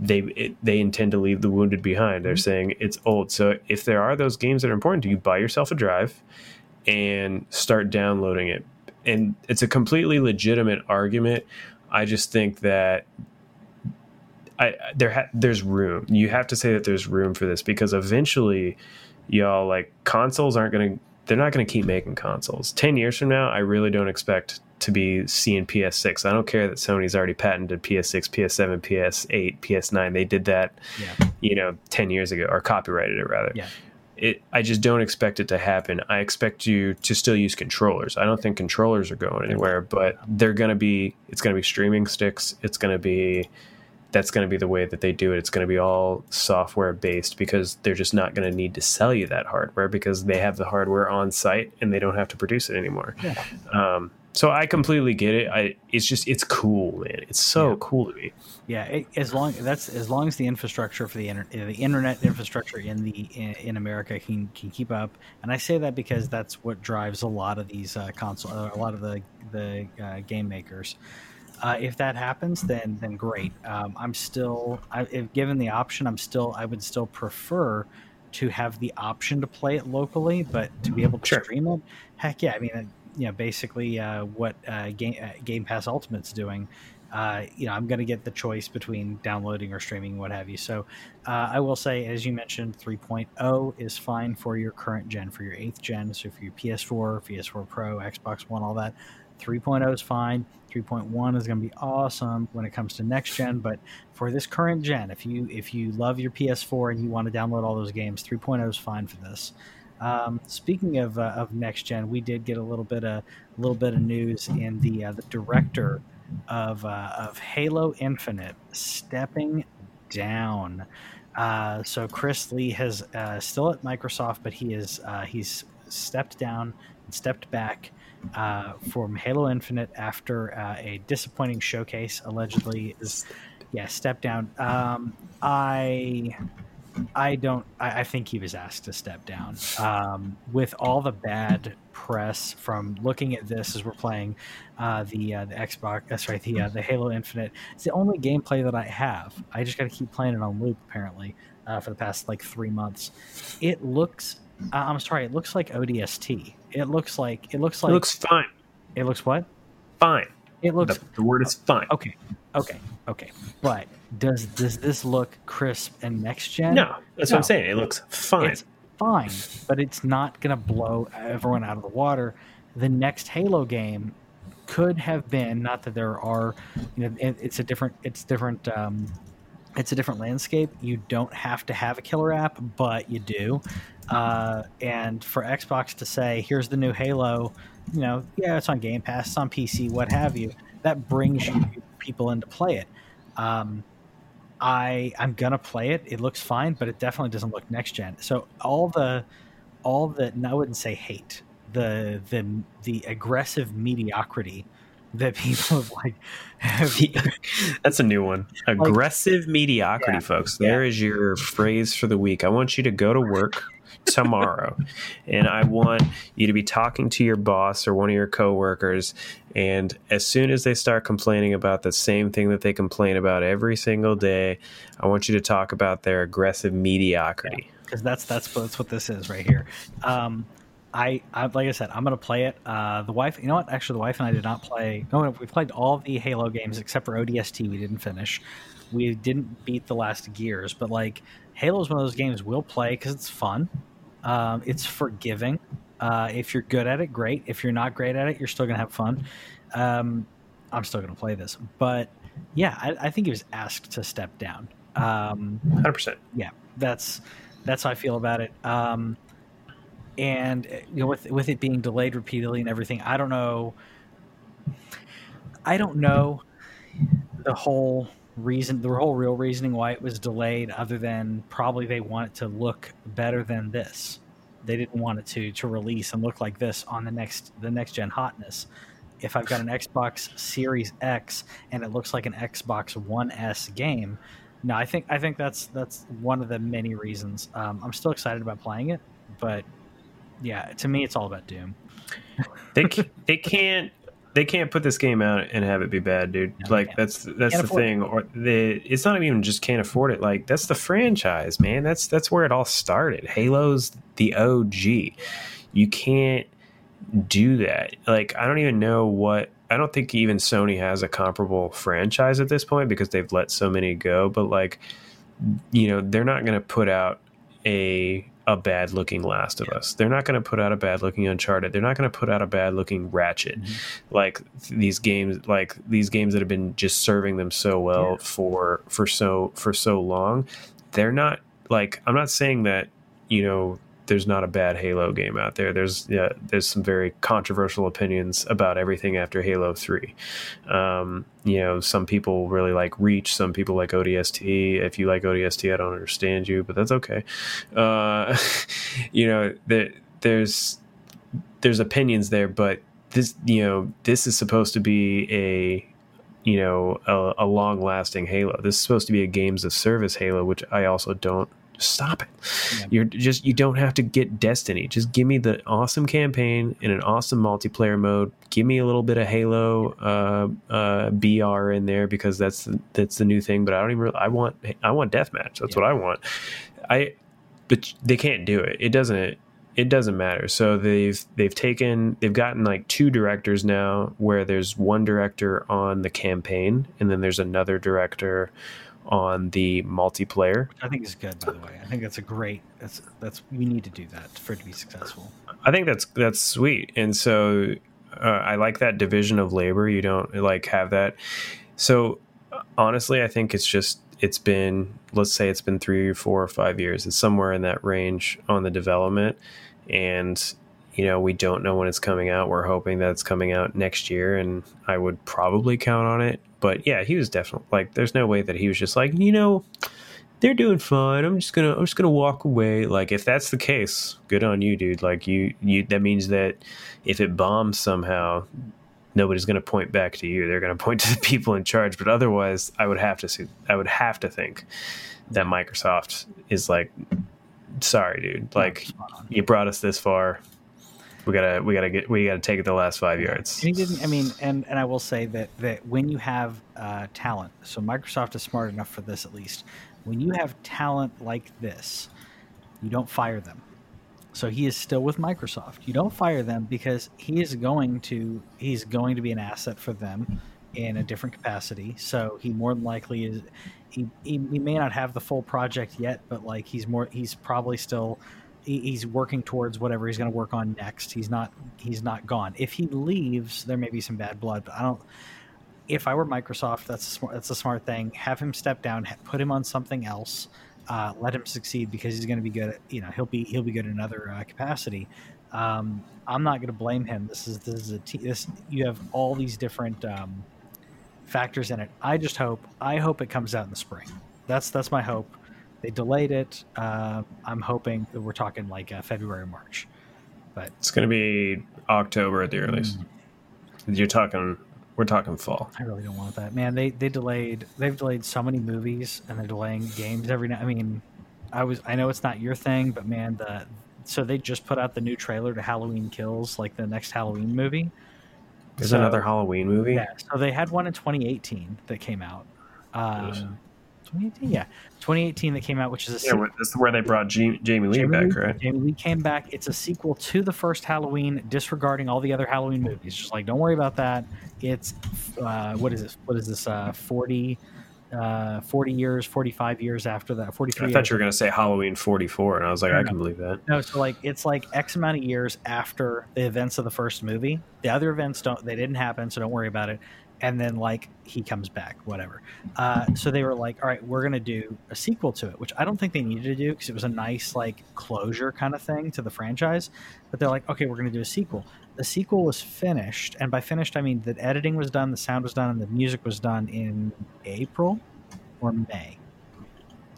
they it, they intend to leave the wounded behind. They're mm-hmm. saying it's old. So if there are those games that are important to you, buy yourself a drive and start downloading it. And it's a completely legitimate argument. I just think that I there ha- there's room. You have to say that there's room for this because eventually, y'all like consoles aren't going to. They're not going to keep making consoles. Ten years from now, I really don't expect to be seeing PS6. I don't care that Sony's already patented PS6, PS7, PS8, PS9. They did that, Yeah. you know, ten years ago or copyrighted it rather. Yeah. It, I just don't expect it to happen. I expect you to still use controllers. I don't think controllers are going anywhere, but they're going to be. It's going to be streaming sticks. It's going to be that's going to be the way that they do it. It's going to be all software based because they're just not going to need to sell you that hardware because they have the hardware on site and they don't have to produce it anymore. Yeah. Um, so I completely get it. I it's just it's cool, man. It's so Yeah. cool to me. Yeah, it, as long that's as long as the infrastructure for the inter, uh, the internet infrastructure in the in, in America can can keep up, and I say that because that's what drives a lot of these uh, console, a lot of the the uh, game makers. Uh, if that happens, then then great. Um, I'm still, I, if given the option, I'm still, I would still prefer to have the option to play it locally, but to be able to Sure. stream it, heck yeah. I mean, you know, basically uh, what uh, Game uh, Game Pass Ultimate's doing uh, you know, I'm going to get the choice between downloading or streaming, what have you. So uh, I will say, as you mentioned, 3.0 is fine for your current gen, for your eighth gen. So for your PS4, PS4 Pro, Xbox One, all that, 3.0 is fine. 3.1 is going to be awesome when it comes to next gen. But for this current gen, if you if you love your PS4 and you want to download all those games, 3.0 is fine for this. Um, speaking of, uh, of next gen, we did get a little bit of a little bit of news in the uh, the director of uh, of Halo Infinite stepping down. Uh, so Chris Lee has uh, still at Microsoft, but he is uh, he's stepped down and stepped back uh, from Halo Infinite after uh, a disappointing showcase. Allegedly, is yeah stepped down. Um, I I don't. I, I think he was asked to step down. Um, with all the bad press from looking at this as we're playing uh, the uh, the Xbox. That's right. The uh, the Halo Infinite. It's the only gameplay that I have. I just got to keep playing it on loop. Apparently, uh, for the past like three months, it looks. Uh, I'm sorry. It looks like ODST. It looks like it looks like it looks fine. it looks what? Fine. It looks The, the word is fine. okay. Okay. Okay. But does does this look crisp and next gen? No, that's No. what I'm saying. It looks fine. It's fine, but it's not going to blow everyone out of the water. The next Halo game could have been not that there are, you know, it, it's a different, it's different, um, it's a different landscape. You don't have to have a killer app, but you do. Uh, and for Xbox to say, "Here's the new Halo," you know, yeah, it's on Game Pass, it's on PC, what have you. That brings you people in to play it. Um, I I'm gonna play it. It looks fine, but it definitely doesn't look next gen. So all the all the I wouldn't say hate the the the aggressive mediocrity that people have like have, That's a new one. Aggressive mediocrity, Yeah. folks. There is your phrase for the week. I want you to go to work tomorrow and I want you to be talking to your boss or one of your coworkers and as soon as they start complaining about the same thing that they complain about every single day, I want you to talk about their aggressive mediocrity. because that's that's what- that's what this is right here. Um, I, I like I said, I'm gonna play it. Uh, the wife, you know what? Actually, the wife and I did not play. No, we played all the Halo games except for ODST. We didn't finish. We didn't beat the last Gears, but like Halo is one of those games we'll play because it's fun. Um, it's forgiving. Uh, if you're good at it, great. If you're not great at it, you're still gonna have fun. Um, I'm still gonna play this, but yeah, I, I think he was asked to step down. Um, 100%. yeah, that's that's how I feel about it. Um, and you know, with with it being delayed repeatedly and everything, I don't know. I don't know the whole reason, the whole real reasoning why it was delayed, other than probably they want it to look better than this. They didn't want it to to release and look like this on the next the next gen hotness. if I've got an Xbox Series X and it looks like an Xbox One S game, no, I think I think that's that's one of the many reasons. Um, I'm still excited about playing it, but yeah, to me, it's all about Doom. they they can't they can't put this game out and have it be bad, dude. No, like that's that's can't the thing. It. Or the it's not even just can't afford it. Like that's the franchise, man. That's that's where it all started. Halo's the OG. You can't do that. Like I don't even know what I don't think even Sony has a comparable franchise at this point because they've let so many go, but like you know, they're not going to put out a a bad looking Last of Us. They're not going to put out a bad looking Uncharted. They're not going to put out a bad looking Ratchet. Mm-hmm. Like these games, like these games that have been just serving them so well yeah. for for so for so long. They're not like I'm not saying that you know there's not a bad Halo game out there. There's yeah, there's some very controversial opinions about everything after Halo Three. Um, you know, some people really like Reach, some people like ODST. If you like ODST, I don't understand you, but that's okay. Uh, you know, there, there's there's opinions there, but this you know this is supposed to be a you know a, a long lasting Halo. This is supposed to be a games of service Halo, which I also don't stop it. Yeah. You're just you don't have to get Destiny. Just give me the awesome campaign in an awesome multiplayer mode. Give me a little bit of Halo uh, uh, BR in there because that's the, that's the new thing. But I don't even. Really, I want I want deathmatch. That's yeah. what I want. I but they can't do it. It doesn't it doesn't matter. So they've they've taken they've gotten like two directors now where there's one director on the campaign and then there's another director on the multiplayer. I think is good, by the way. I think that's a great. That's that's we need to do that for it to be successful. I think that's that's sweet, and so uh, I like that division of labor. You don't like have that. So honestly, I think it's just it's been let's say it's been three, or four, or five years. It's somewhere in that range on the development, and you know we don't know when it's coming out. We're hoping that it's coming out next year, and I would probably count on it but yeah, he was definitely like. There's no way that he was just like, you know, they're doing fine. I'm just gonna I'm just gonna walk away. Like if that's the case, good on you, dude. Like you you that means that if it bombs somehow, nobody's gonna point back to you. They're gonna point to the people in charge. But otherwise, I would have to see. I would have to think that Microsoft is like, sorry, dude. Like you brought us this far we gotta we gotta get we gotta take it the last five yards. And he didn't. I mean, and and I will say that that when you have uh, talent, so Microsoft is smart enough for this at least. When you have talent like this, you don't fire them. So he is still with Microsoft. You don't fire them because he is going to he's going to be an asset for them in a different capacity. So he more than likely is. He, he, he may not have the full project yet, but like he's more he's probably still he's working towards whatever he's going to work on next. He's not he's not gone. If he leaves, there may be some bad blood. But I don't. If I were Microsoft, that's a smart, that's a smart thing. Have him step down, put him on something else, uh, let him succeed because he's going to be good. At, you know, he'll be he'll be good in another uh, capacity. Um, I'm not going to blame him. This is this is a t- this you have all these different um, factors in it. I just hope I hope it comes out in the spring. That's that's my hope. They delayed it. Uh, I'm hoping that we're talking like uh, February, March. But it's going to be October at the earliest. Mm. You're talking. We're talking fall. I really don't want that, man. They they delayed. They've delayed so many movies, and they're delaying games every night. I mean, I was. I know it's not your thing, but man, the so they just put out the new trailer to Halloween Kills, like the next Halloween movie. There's so, another Halloween movie. Yeah. So they had one in 2018 that came out. Um, 2018, yeah, 2018 that came out, which is a yeah, this is where they brought G- Jamie Lee Jamie back, Lee, right? Jamie Lee came back. It's a sequel to the first Halloween, disregarding all the other Halloween movies. Just like, don't worry about that. It's uh, what is this? What is this? Uh, 40, uh, 40 years, 45 years after that. 43. I thought you were going to say Halloween 44, and I was like, I, I can believe that. No, so like it's like X amount of years after the events of the first movie. The other events don't, they didn't happen, so don't worry about it and then like he comes back whatever. Uh, so they were like all right we're to do a sequel to it which i don't think they needed to do because it was a nice like closure kind of thing to the franchise. But they're like okay we're to do a sequel. The sequel was finished and by finished i mean the editing was done the sound was done and the music was done in april or may.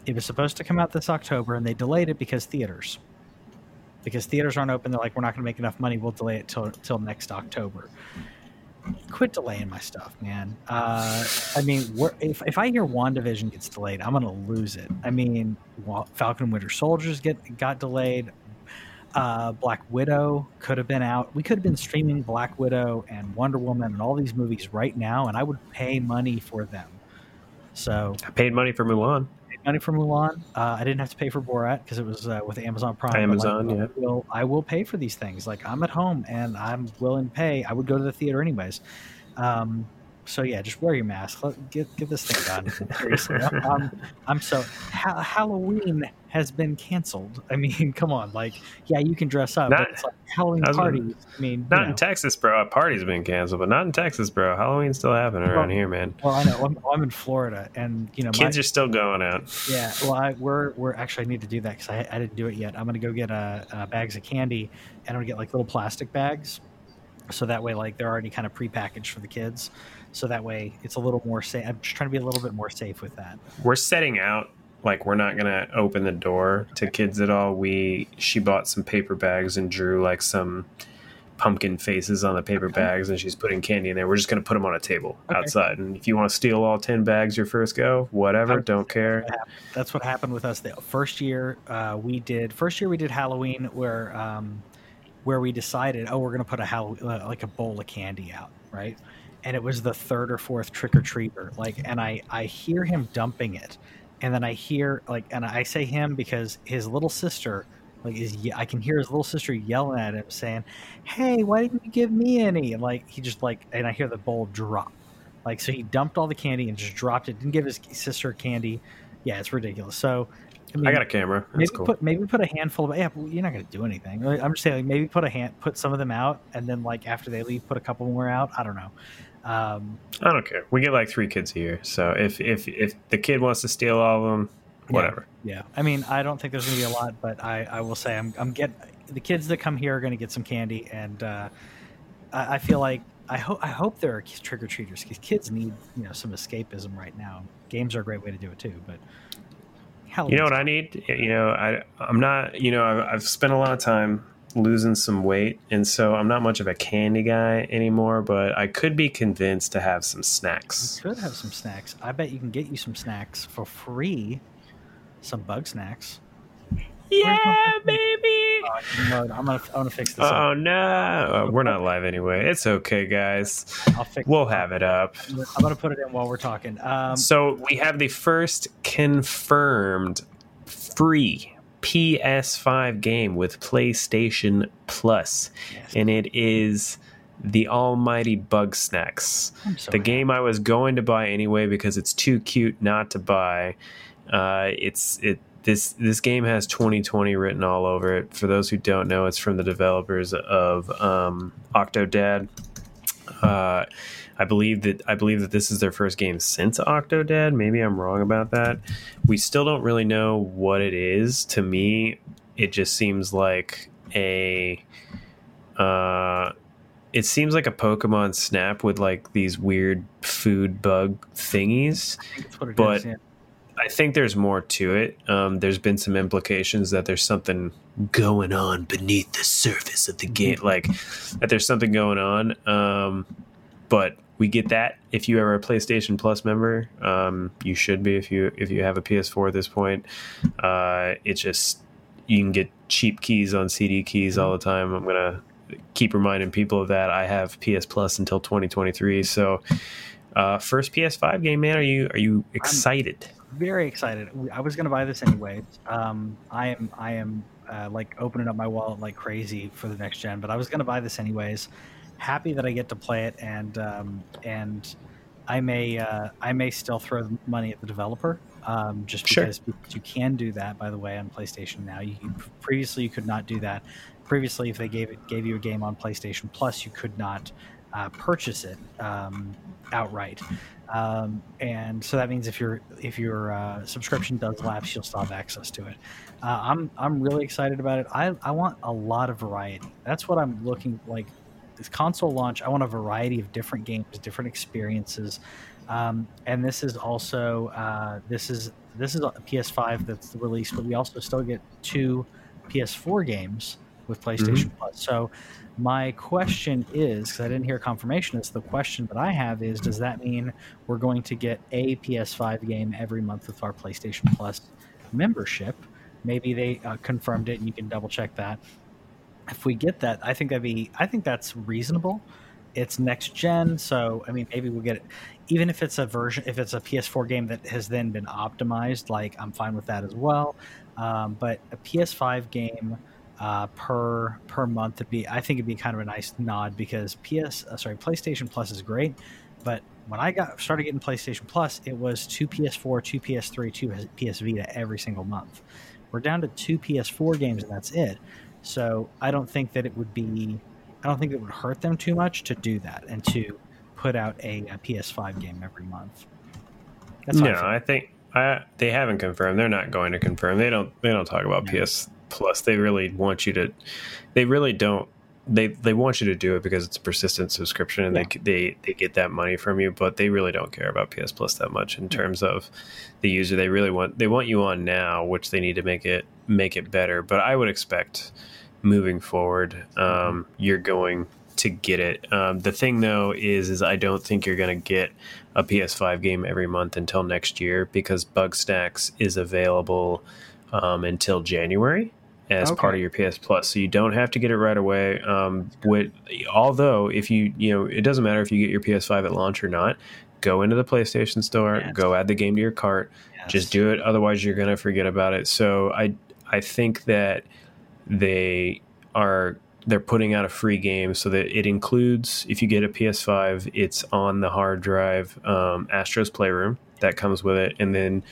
It was supposed to come out this october and they delayed it because theaters. Because theaters aren't open they're like we're not going to make enough money we'll delay it till till next october quit delaying my stuff, man. Uh, I mean, if if I hear Wandavision gets delayed, I'm gonna lose it. I mean, Falcon Winter Soldiers get got delayed. Uh, Black Widow could have been out. We could have been streaming Black Widow and Wonder Woman and all these movies right now, and I would pay money for them. So I paid money for Mulan money for Mulan. Uh, I didn't have to pay for Borat because it was uh, with Amazon Prime. Amazon, like, yeah. I will, I will pay for these things. Like I'm at home and I'm willing to pay. I would go to the theater anyways. Um, so yeah, just wear your mask. Let, get get this thing done. Seriously, I'm, I'm, so ha- Halloween has been canceled. I mean, come on, like yeah, you can dress up, not, but it's like Halloween parties. I mean, not know. in Texas, bro. A party's been canceled, but not in Texas, bro. Halloween's still happening around well, here, man. Well, I know. I'm, I'm, in Florida, and you know, kids my, are still going out. Yeah, well, I, we're we're actually I need to do that because I, I didn't do it yet. I'm gonna go get uh, uh, bags of candy, and I'm gonna get like little plastic bags so that way like they're already kind of prepackaged for the kids so that way it's a little more safe i'm just trying to be a little bit more safe with that we're setting out like we're not gonna open the door to kids at all we she bought some paper bags and drew like some pumpkin faces on the paper okay. bags and she's putting candy in there we're just gonna put them on a table okay. outside and if you want to steal all 10 bags your first go whatever don't care that's what happened with us the first year uh, we did first year we did halloween where um, where we decided, oh, we're going to put a Hall- uh, like a bowl of candy out, right? And it was the third or fourth trick or treater, like, and I I hear him dumping it, and then I hear like, and I say him because his little sister, like, is I can hear his little sister yelling at him saying, "Hey, why didn't you give me any?" And like he just like, and I hear the bowl drop, like so he dumped all the candy and just dropped it, didn't give his sister candy. Yeah, it's ridiculous. So I, mean, I got a camera. That's maybe cool. put maybe put a handful of yeah. You're not going to do anything. I'm just saying, like, maybe put a hand, put some of them out, and then like after they leave, put a couple more out. I don't know. Um, I don't care. We get like three kids here, so if if if the kid wants to steal all of them, whatever. Yeah, yeah. I mean, I don't think there's going to be a lot, but I I will say I'm I'm get the kids that come here are going to get some candy, and uh, I, I feel like I hope I hope there are trick or treaters because kids need you know some escapism right now. Games are a great way to do it too, but you know what I need? You know, I I'm not. You know, I've, I've spent a lot of time losing some weight, and so I'm not much of a candy guy anymore. But I could be convinced to have some snacks. You could have some snacks. I bet you can get you some snacks for free. Some Bugsnax. Yeah, baby. Oh, I'm gonna, I'm gonna fix this. Oh up. no, we're not live anyway. It's okay, guys. I'll fix. We'll have it up. I'm gonna put it in while we're talking. Um, so we have the first confirmed free PS5 game with PlayStation Plus, yes. and it is the almighty Bugsnax. So the happy. game I was going to buy anyway because it's too cute not to buy. Uh, it's it this this game has 2020 written all over it. For those who don't know, it's from the developers of um, Octodad. Uh, I believe that I believe that this is their first game since Octodad. Maybe I'm wrong about that. We still don't really know what it is. To me, it just seems like a. Uh, it seems like a Pokemon Snap with like these weird food bug thingies. but is, yeah. I think there's more to it. Um, there's been some implications that there's something going on beneath the surface of the game, like that there's something going on. Um, but we get that if you are a PlayStation Plus member, um, you should be if you if you have a PS4 at this point. Uh, it's just you can get cheap keys on CD keys all the time. I'm gonna keep reminding people of that. I have PS Plus until 2023, so. Uh, first PS5 game, man. Are you are you excited? very excited. I was going to buy this anyways. Um, I am I am uh, like opening up my wallet like crazy for the next gen, but I was going to buy this anyways. Happy that I get to play it, and um, and I may uh, I may still throw money at the developer, um, just because, sure. you can do that. By the way, on PlayStation now, you, previously you could not do that. Previously, if they gave it gave you a game on PlayStation Plus, you could not uh, purchase it um, outright. Um, and so that means if your if your uh, subscription does lapse, you'll still have access to it. Uh, I'm I'm really excited about it. I, I want a lot of variety. That's what I'm looking like. This console launch, I want a variety of different games, different experiences, um, and this is also uh, this is this is a PS5 that's released, but we also still get two PS4 games with PlayStation mm-hmm. Plus. So my question is, because I didn't hear confirmation, is the question that I have is, does that mean we're going to get a PS5 game every month with our PlayStation Plus membership? Maybe they uh, confirmed it, and you can double check that. If we get that, I think that'd be, I think that's reasonable. It's next gen, so I mean, maybe we'll get it. Even if it's a version, if it's a PS4 game that has then been optimized, like I'm fine with that as well. Um, but a PS5 game uh, per per month would be I think it'd be kind of a nice nod because PS uh, sorry PlayStation Plus is great, but when I got started getting PlayStation Plus, it was two PS4, two PS3, two PS Vita every single month. We're down to two PS4 games and that's it. So I don't think that it would be I don't think it would hurt them too much to do that and to put out a, a PS5 game every month. That's no, I think, I think I, they haven't confirmed. They're not going to confirm. They don't. They don't talk about no. PS Plus. They really want you to. They really don't. They they want you to do it because it's a persistent subscription and yeah. they they they get that money from you. But they really don't care about PS Plus that much in terms of the user. They really want they want you on now, which they need to make it make it better. But I would expect moving forward, um, you're going to get it. Um, the thing though is, is I don't think you're going to get a PS5 game every month until next year because Bugsnax is available um, until January as okay. part of your PS Plus. So you don't have to get it right away. Um, with although if you you know it doesn't matter if you get your PS5 at launch or not. Go into the PlayStation Store, yes. go add the game to your cart. Yes. Just do it. Otherwise, you're gonna forget about it. So I I think that they are they're putting out a free game so that it includes if you get a PS5, it's on the hard drive um, Astro's Playroom that comes with it, and then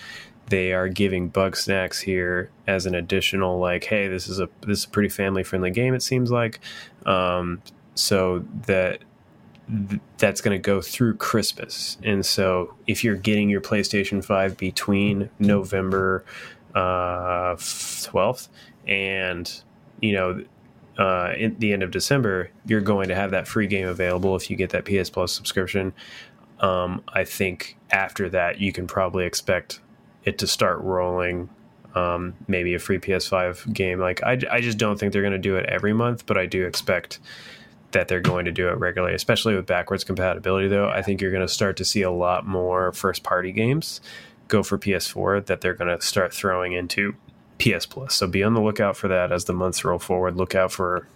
they are giving Bugsnax here as an additional like hey this is a this is a pretty family friendly game it seems like. Um, so that that's going to go through Christmas. And so if you're getting your PlayStation 5 between November uh, 12th and you know uh, in the end of December, you're going to have that free game available if you get that PS Plus subscription. Um, I think after that, you can probably expect it to start rolling um, maybe a free PS5 game. Like I, I just don't think they're going to do it every month, but I do expect that they're going to do it regularly, especially with backwards compatibility. Though I think you're going to start to see a lot more first party games go for PS4 that they're going to start throwing into PS Plus. So be on the lookout for that as the months roll forward. Look out for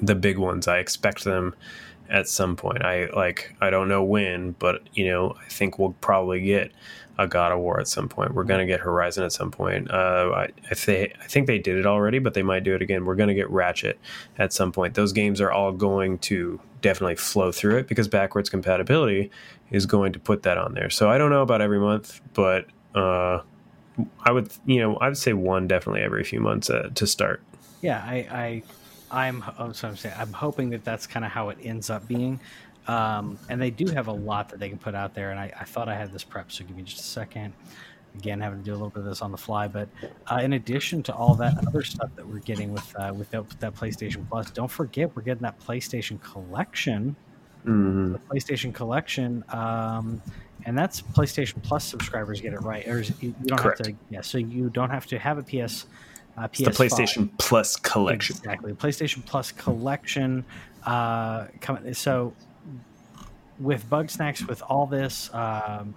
the big ones. I expect them at some point. I like I don't know when, but you know I think we'll probably get a God of War at some point. We're gonna get Horizon at some point. Uh, I, if they, I think they did it already, but they might do it again. We're gonna get Ratchet at some point. Those games are all going to definitely flow through it because backwards compatibility is going to put that on there. So I don't know about every month, but uh, I would, you know, I would say one definitely every few months uh, to start. Yeah, I, I, I'm, oh, so I'm saying, I'm hoping that that's kind of how it ends up being. Um, and they do have a lot that they can put out there. And I, I, thought I had this prep, so give me just a second. Again, having to do a little bit of this on the fly, but uh, in addition to all that other stuff that we're getting with uh, with, that, with that PlayStation Plus, don't forget we're getting that PlayStation Collection. Mm-hmm. The PlayStation Collection, um, and that's PlayStation Plus subscribers get it right, or you don't Correct. have to. Yeah, so you don't have to have a PS. Uh, PS5. the PlayStation Plus collection. Exactly, PlayStation Plus collection. Uh, so with Bugsnax, with all this, um,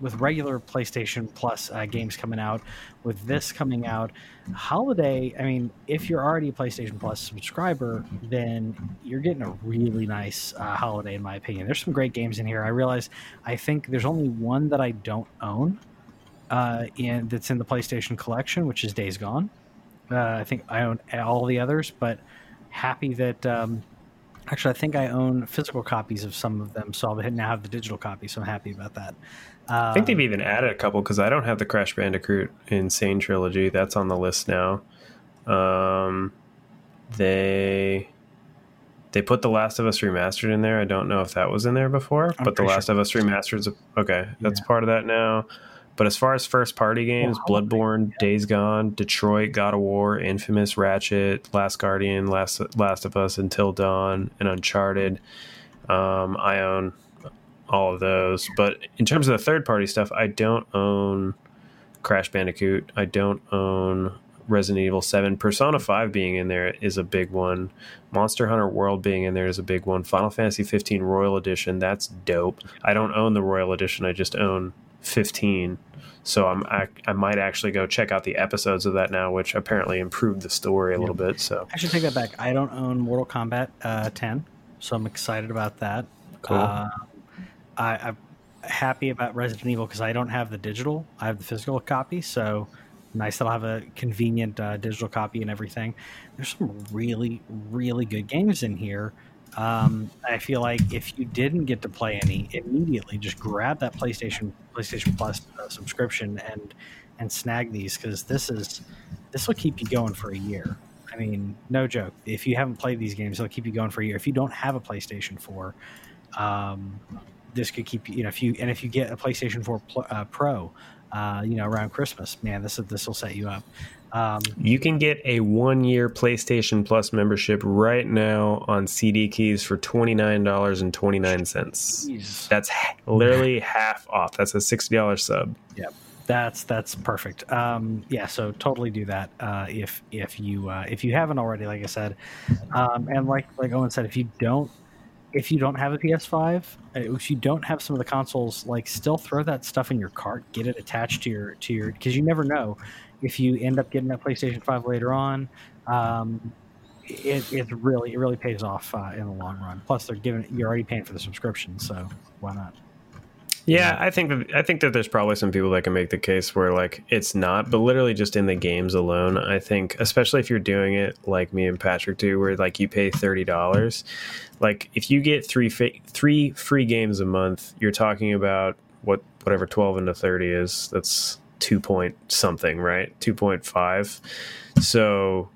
with regular PlayStation Plus uh, games coming out, with this coming out, holiday. I mean, if you're already a PlayStation Plus subscriber, then you're getting a really nice uh, holiday, in my opinion. There's some great games in here. I realize I think there's only one that I don't own, uh, in that's in the PlayStation collection, which is Days Gone. Uh, I think I own all the others, but happy that. Um, Actually, I think I own physical copies of some of them, so I'll now have the digital copy. So I'm happy about that. Um, I think they've um, even added a couple because I don't have the Crash Bandicoot N. Sane trilogy. That's on the list now. Um, they they put The Last of Us remastered in there. I don't know if that was in there before, I'm but The Last sure. of Us remastered. Okay, that's yeah. part of that now. But as far as first party games, well, Bloodborne, yeah. Days Gone, Detroit, God of War, Infamous, Ratchet, Last Guardian, Last Last of Us, Until Dawn, and Uncharted, um, I own all of those. But in terms of the third party stuff, I don't own Crash Bandicoot. I don't own Resident Evil 7. Persona 5 being in there is a big one. Monster Hunter World being in there is a big one. Final Fantasy 15 Royal Edition, that's dope. I don't own the Royal Edition, I just own 15. So I'm I, I might actually go check out the episodes of that now, which apparently improved the story a little bit. So I should take that back. I don't own Mortal Kombat uh, 10, so I'm excited about that. Cool. Uh, I, I'm happy about Resident Evil because I don't have the digital. I have the physical copy, so nice that I'll have a convenient uh, digital copy and everything. There's some really, really good games in here. Um, I feel like if you didn't get to play any, immediately just grab that PlayStation PlayStation Plus uh, subscription and and snag these because this is this will keep you going for a year. I mean, no joke. If you haven't played these games, they'll keep you going for a year. If you don't have a PlayStation Four, um, this could keep you. You know, if you and if you get a PlayStation Four Pl- uh, Pro, uh, you know, around Christmas, man, this this will set you up. Um, you can get a one year PlayStation Plus membership right now on CD keys for twenty nine dollars and twenty nine cents. That's literally half off. That's a sixty dollars sub. Yep. That's that's perfect. Um, yeah, so totally do that uh, if if you uh, if you haven't already, like I said, um, and like like Owen said, if you don't if you don't have a PS5, uh, if you don't have some of the consoles, like still throw that stuff in your cart, get it attached to your to your because you never know if you end up getting that PlayStation Five later on. Um, it, it really it really pays off uh, in the long run. Plus, they're giving you're already paying for the subscription, so why not? Yeah, I think that I think that there's probably some people that can make the case where like it's not, but literally just in the games alone, I think, especially if you're doing it like me and Patrick do, where like you pay thirty dollars, like if you get three fa- three free games a month, you're talking about what whatever twelve into thirty is. That's two point something, right? Two point five. So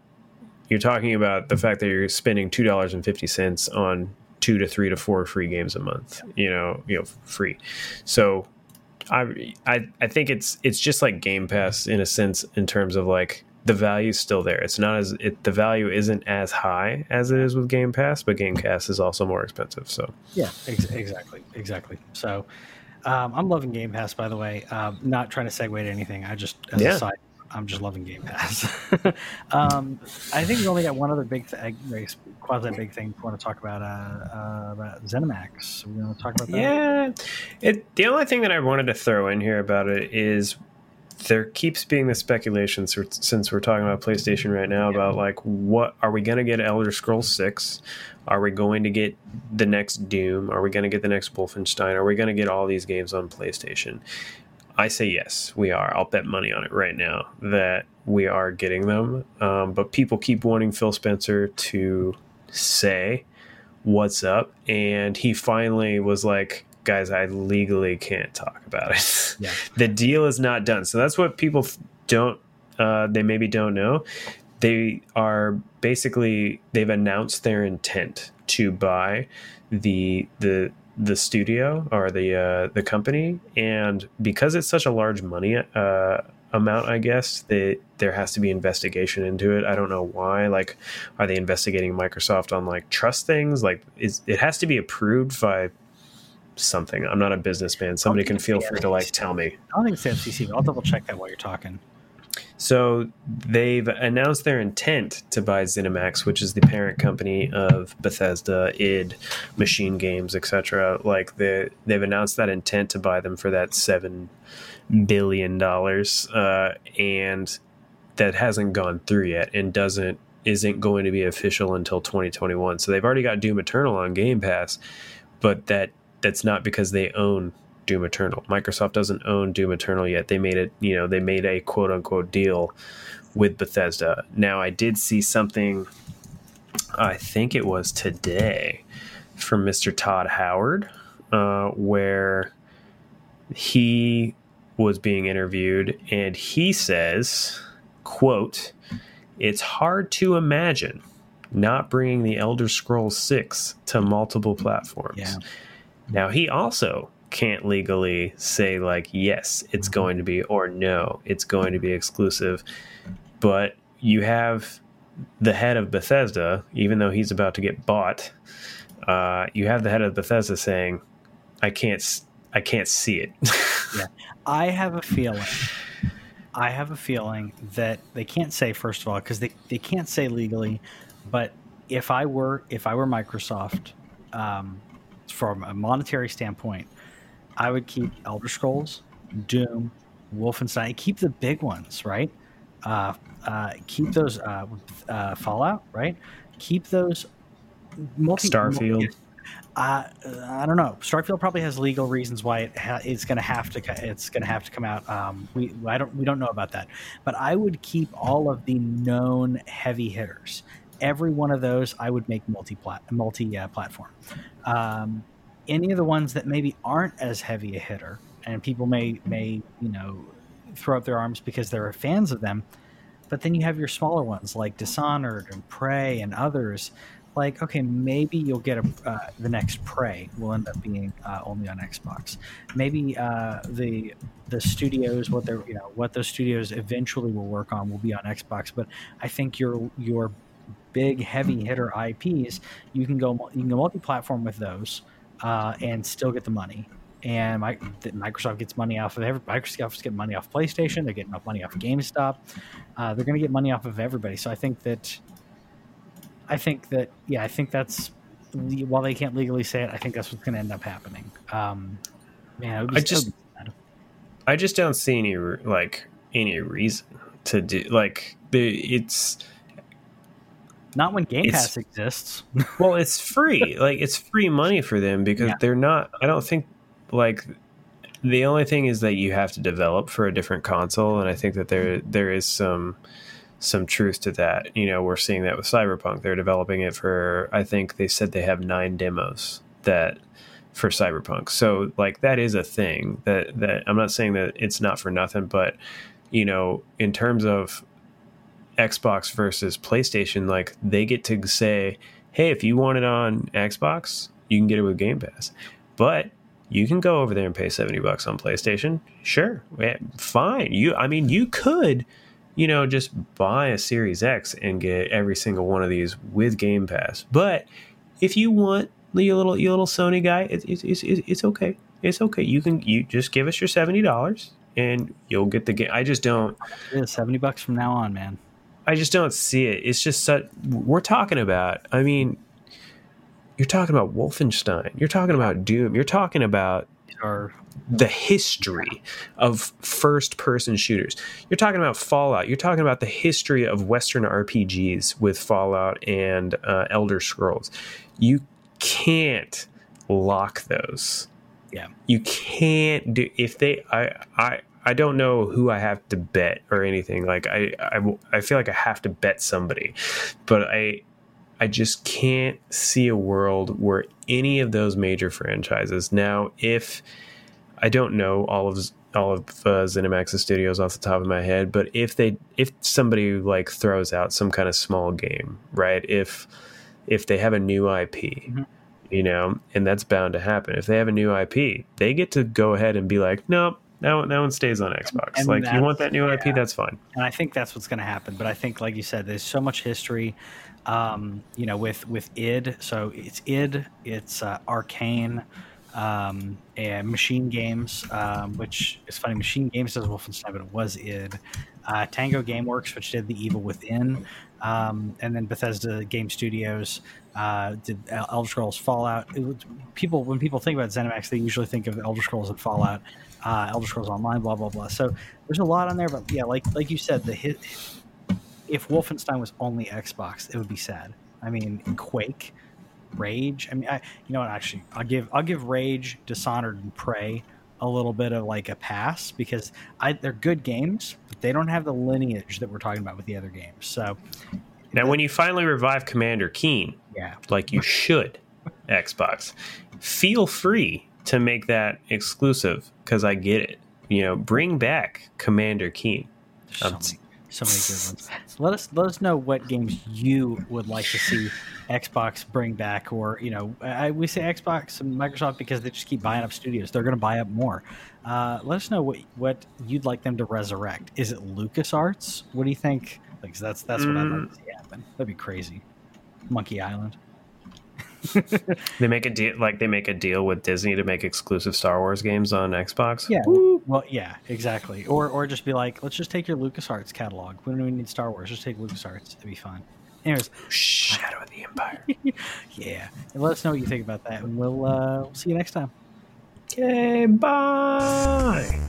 you're talking about the fact that you're spending two dollars and fifty cents on two to three to four free games a month. You know, you know, free. So I I I think it's it's just like Game Pass in a sense in terms of like the value's still there. It's not as it the value isn't as high as it is with Game Pass, but Game Pass is also more expensive. So yeah, ex- exactly, exactly. So um, I'm loving Game Pass, by the way. Um, not trying to segue to anything. I just as Yeah. a side, I'm just loving Game Pass. um, I think we only got one other big, th- quasi big thing we want to talk about. Uh, uh, about ZeniMax. We want to talk about that. Yeah, it. The only thing that I wanted to throw in here about it is there keeps being the speculation since we're talking about PlayStation right now about like what are we going to get Elder Scrolls Six? Are we going to get the next Doom? Are we going to get the next Wolfenstein? Are we going to get all these games on PlayStation? I say yes, we are. I'll bet money on it right now that we are getting them. Um, but people keep wanting Phil Spencer to say what's up, and he finally was like, "Guys, I legally can't talk about it. Yeah. the deal is not done." So that's what people don't. Uh, they maybe don't know. They are basically they've announced their intent to buy the the the studio or the uh, the company, and because it's such a large money uh, amount, I guess that there has to be investigation into it. I don't know why. Like, are they investigating Microsoft on like trust things? Like, is it has to be approved by something? I'm not a businessman. Somebody can feel free to like tell me. I don't think it's the FCC, but I'll double check that while you're talking. So they've announced their intent to buy ZeniMax, which is the parent company of Bethesda, id, Machine Games, etc. Like they they've announced that intent to buy them for that seven billion dollars, uh, and that hasn't gone through yet, and doesn't isn't going to be official until 2021. So they've already got Doom Eternal on Game Pass, but that that's not because they own Doom Eternal. Microsoft doesn't own Doom Eternal yet. They made it, you know, they made a quote unquote deal with Bethesda. Now, I did see something, I think it was today, from Mr. Todd Howard, uh, where he was being interviewed and he says, quote, it's hard to imagine not bringing the Elder Scrolls 6 to multiple platforms. Yeah. Now, he also can't legally say, like, yes, it's going to be, or no, it's going to be exclusive. But you have the head of Bethesda, even though he's about to get bought, uh, you have the head of Bethesda saying, I can't, I can't see it. I have a feeling I have a feeling that they can't say first of all because they, they can't say legally, but if I were if I were Microsoft, um, from a monetary standpoint, I would keep Elder Scrolls, Doom, Wolfenstein, keep the big ones, right? Uh, uh, keep those uh, uh, Fallout, right? Keep those multi- Starfield. Uh, I don't know. Starfield probably has legal reasons why it ha- it's going to have to it's going to have to come out. Um, we I don't we don't know about that, but I would keep all of the known heavy hitters. Every one of those I would make multi multi uh, platform. Um, any of the ones that maybe aren't as heavy a hitter, and people may may you know throw up their arms because they're fans of them. But then you have your smaller ones like Dishonored and Prey and others like okay maybe you'll get a, uh, the next prey will end up being uh, only on xbox maybe uh, the the studios what they're you know what those studios eventually will work on will be on xbox but i think your your big heavy hitter ips you can go you can go multi-platform with those uh, and still get the money and my, Microsoft gets money off of every Microsoft's getting money off PlayStation. They're getting money off GameStop. Uh, they're going to get money off of everybody. So I think that I think that yeah, I think that's while they can't legally say it, I think that's what's going to end up happening. Um, man, I just I just don't see any like any reason to do like the it's not when Game Pass exists. well, it's free. Like it's free money for them because yeah. they're not. I don't think like the only thing is that you have to develop for a different console, and I think that there mm-hmm. there is some some truth to that. You know, we're seeing that with Cyberpunk. They're developing it for, I think they said they have nine demos that for Cyberpunk. So like that is a thing that that I'm not saying that it's not for nothing, but you know, in terms of Xbox versus PlayStation, like they get to say, "Hey, if you want it on Xbox, you can get it with Game Pass." But you can go over there and pay 70 bucks on PlayStation. Sure. Yeah, fine. You I mean, you could you know, just buy a Series X and get every single one of these with Game Pass. But if you want your little your little Sony guy, it's it's it's, it's okay. It's okay. You can you just give us your seventy dollars and you'll get the game. I just don't. Yeah, seventy bucks from now on, man. I just don't see it. It's just such. We're talking about. I mean, you're talking about Wolfenstein. You're talking about Doom. You're talking about are the history of first person shooters. You're talking about Fallout. You're talking about the history of Western RPGs with Fallout and uh, Elder Scrolls. You can't lock those. Yeah. You can't do if they I I I don't know who I have to bet or anything. Like I I I feel like I have to bet somebody. But I I just can't see a world where any of those major franchises now if I don't know all of all of uh, ZeniMax's studios off the top of my head, but if they if somebody like throws out some kind of small game, right? If if they have a new IP, mm-hmm. you know, and that's bound to happen. If they have a new IP, they get to go ahead and be like, nope, that one, that one stays on Xbox. And like you want that new yeah. IP, that's fine. And I think that's what's going to happen. But I think, like you said, there's so much history, um, you know, with with id. So it's id, it's uh, Arkane um, and Machine Games, um, which is funny. Machine Games does Wolfenstein, but it was id. Uh, Tango GameWorks, which did The Evil Within, um, and then Bethesda Game Studios uh, did Elder Scrolls Fallout. Was, people, when people think about ZeniMax, they usually think of Elder Scrolls and Fallout, uh, Elder Scrolls Online, blah blah blah. So there's a lot on there, but yeah, like like you said, the hit. If Wolfenstein was only Xbox, it would be sad. I mean, Quake Rage. I mean, I, you know what? Actually, I'll give I'll give Rage, Dishonored, and Prey a little bit of like a pass because I, they're good games, but they don't have the lineage that we're talking about with the other games. So now, the, when you finally revive Commander Keen, yeah, like you should, Xbox, feel free to make that exclusive because I get it. You know, bring back Commander Keen. So many, so many good ones. Let us let us know what games you would like to see Xbox bring back, or you know, I, we say Xbox and Microsoft because they just keep buying up studios. They're going to buy up more. Uh, let us know what what you'd like them to resurrect. Is it LucasArts? What do you think? Like that's that's what mm. I'd like to see happen. That'd be crazy. Monkey Island. they make a deal like they make a deal with Disney to make exclusive Star Wars games on Xbox. Yeah, Woo. Well, yeah, exactly. Or or just be like, let's just take your LucasArts catalog. We don't even need Star Wars. Just take LucasArts. It'd be fun. Anyways, Shadow of the Empire. yeah. And let us know what you think about that, and we'll uh, we'll see you next time. Okay, bye.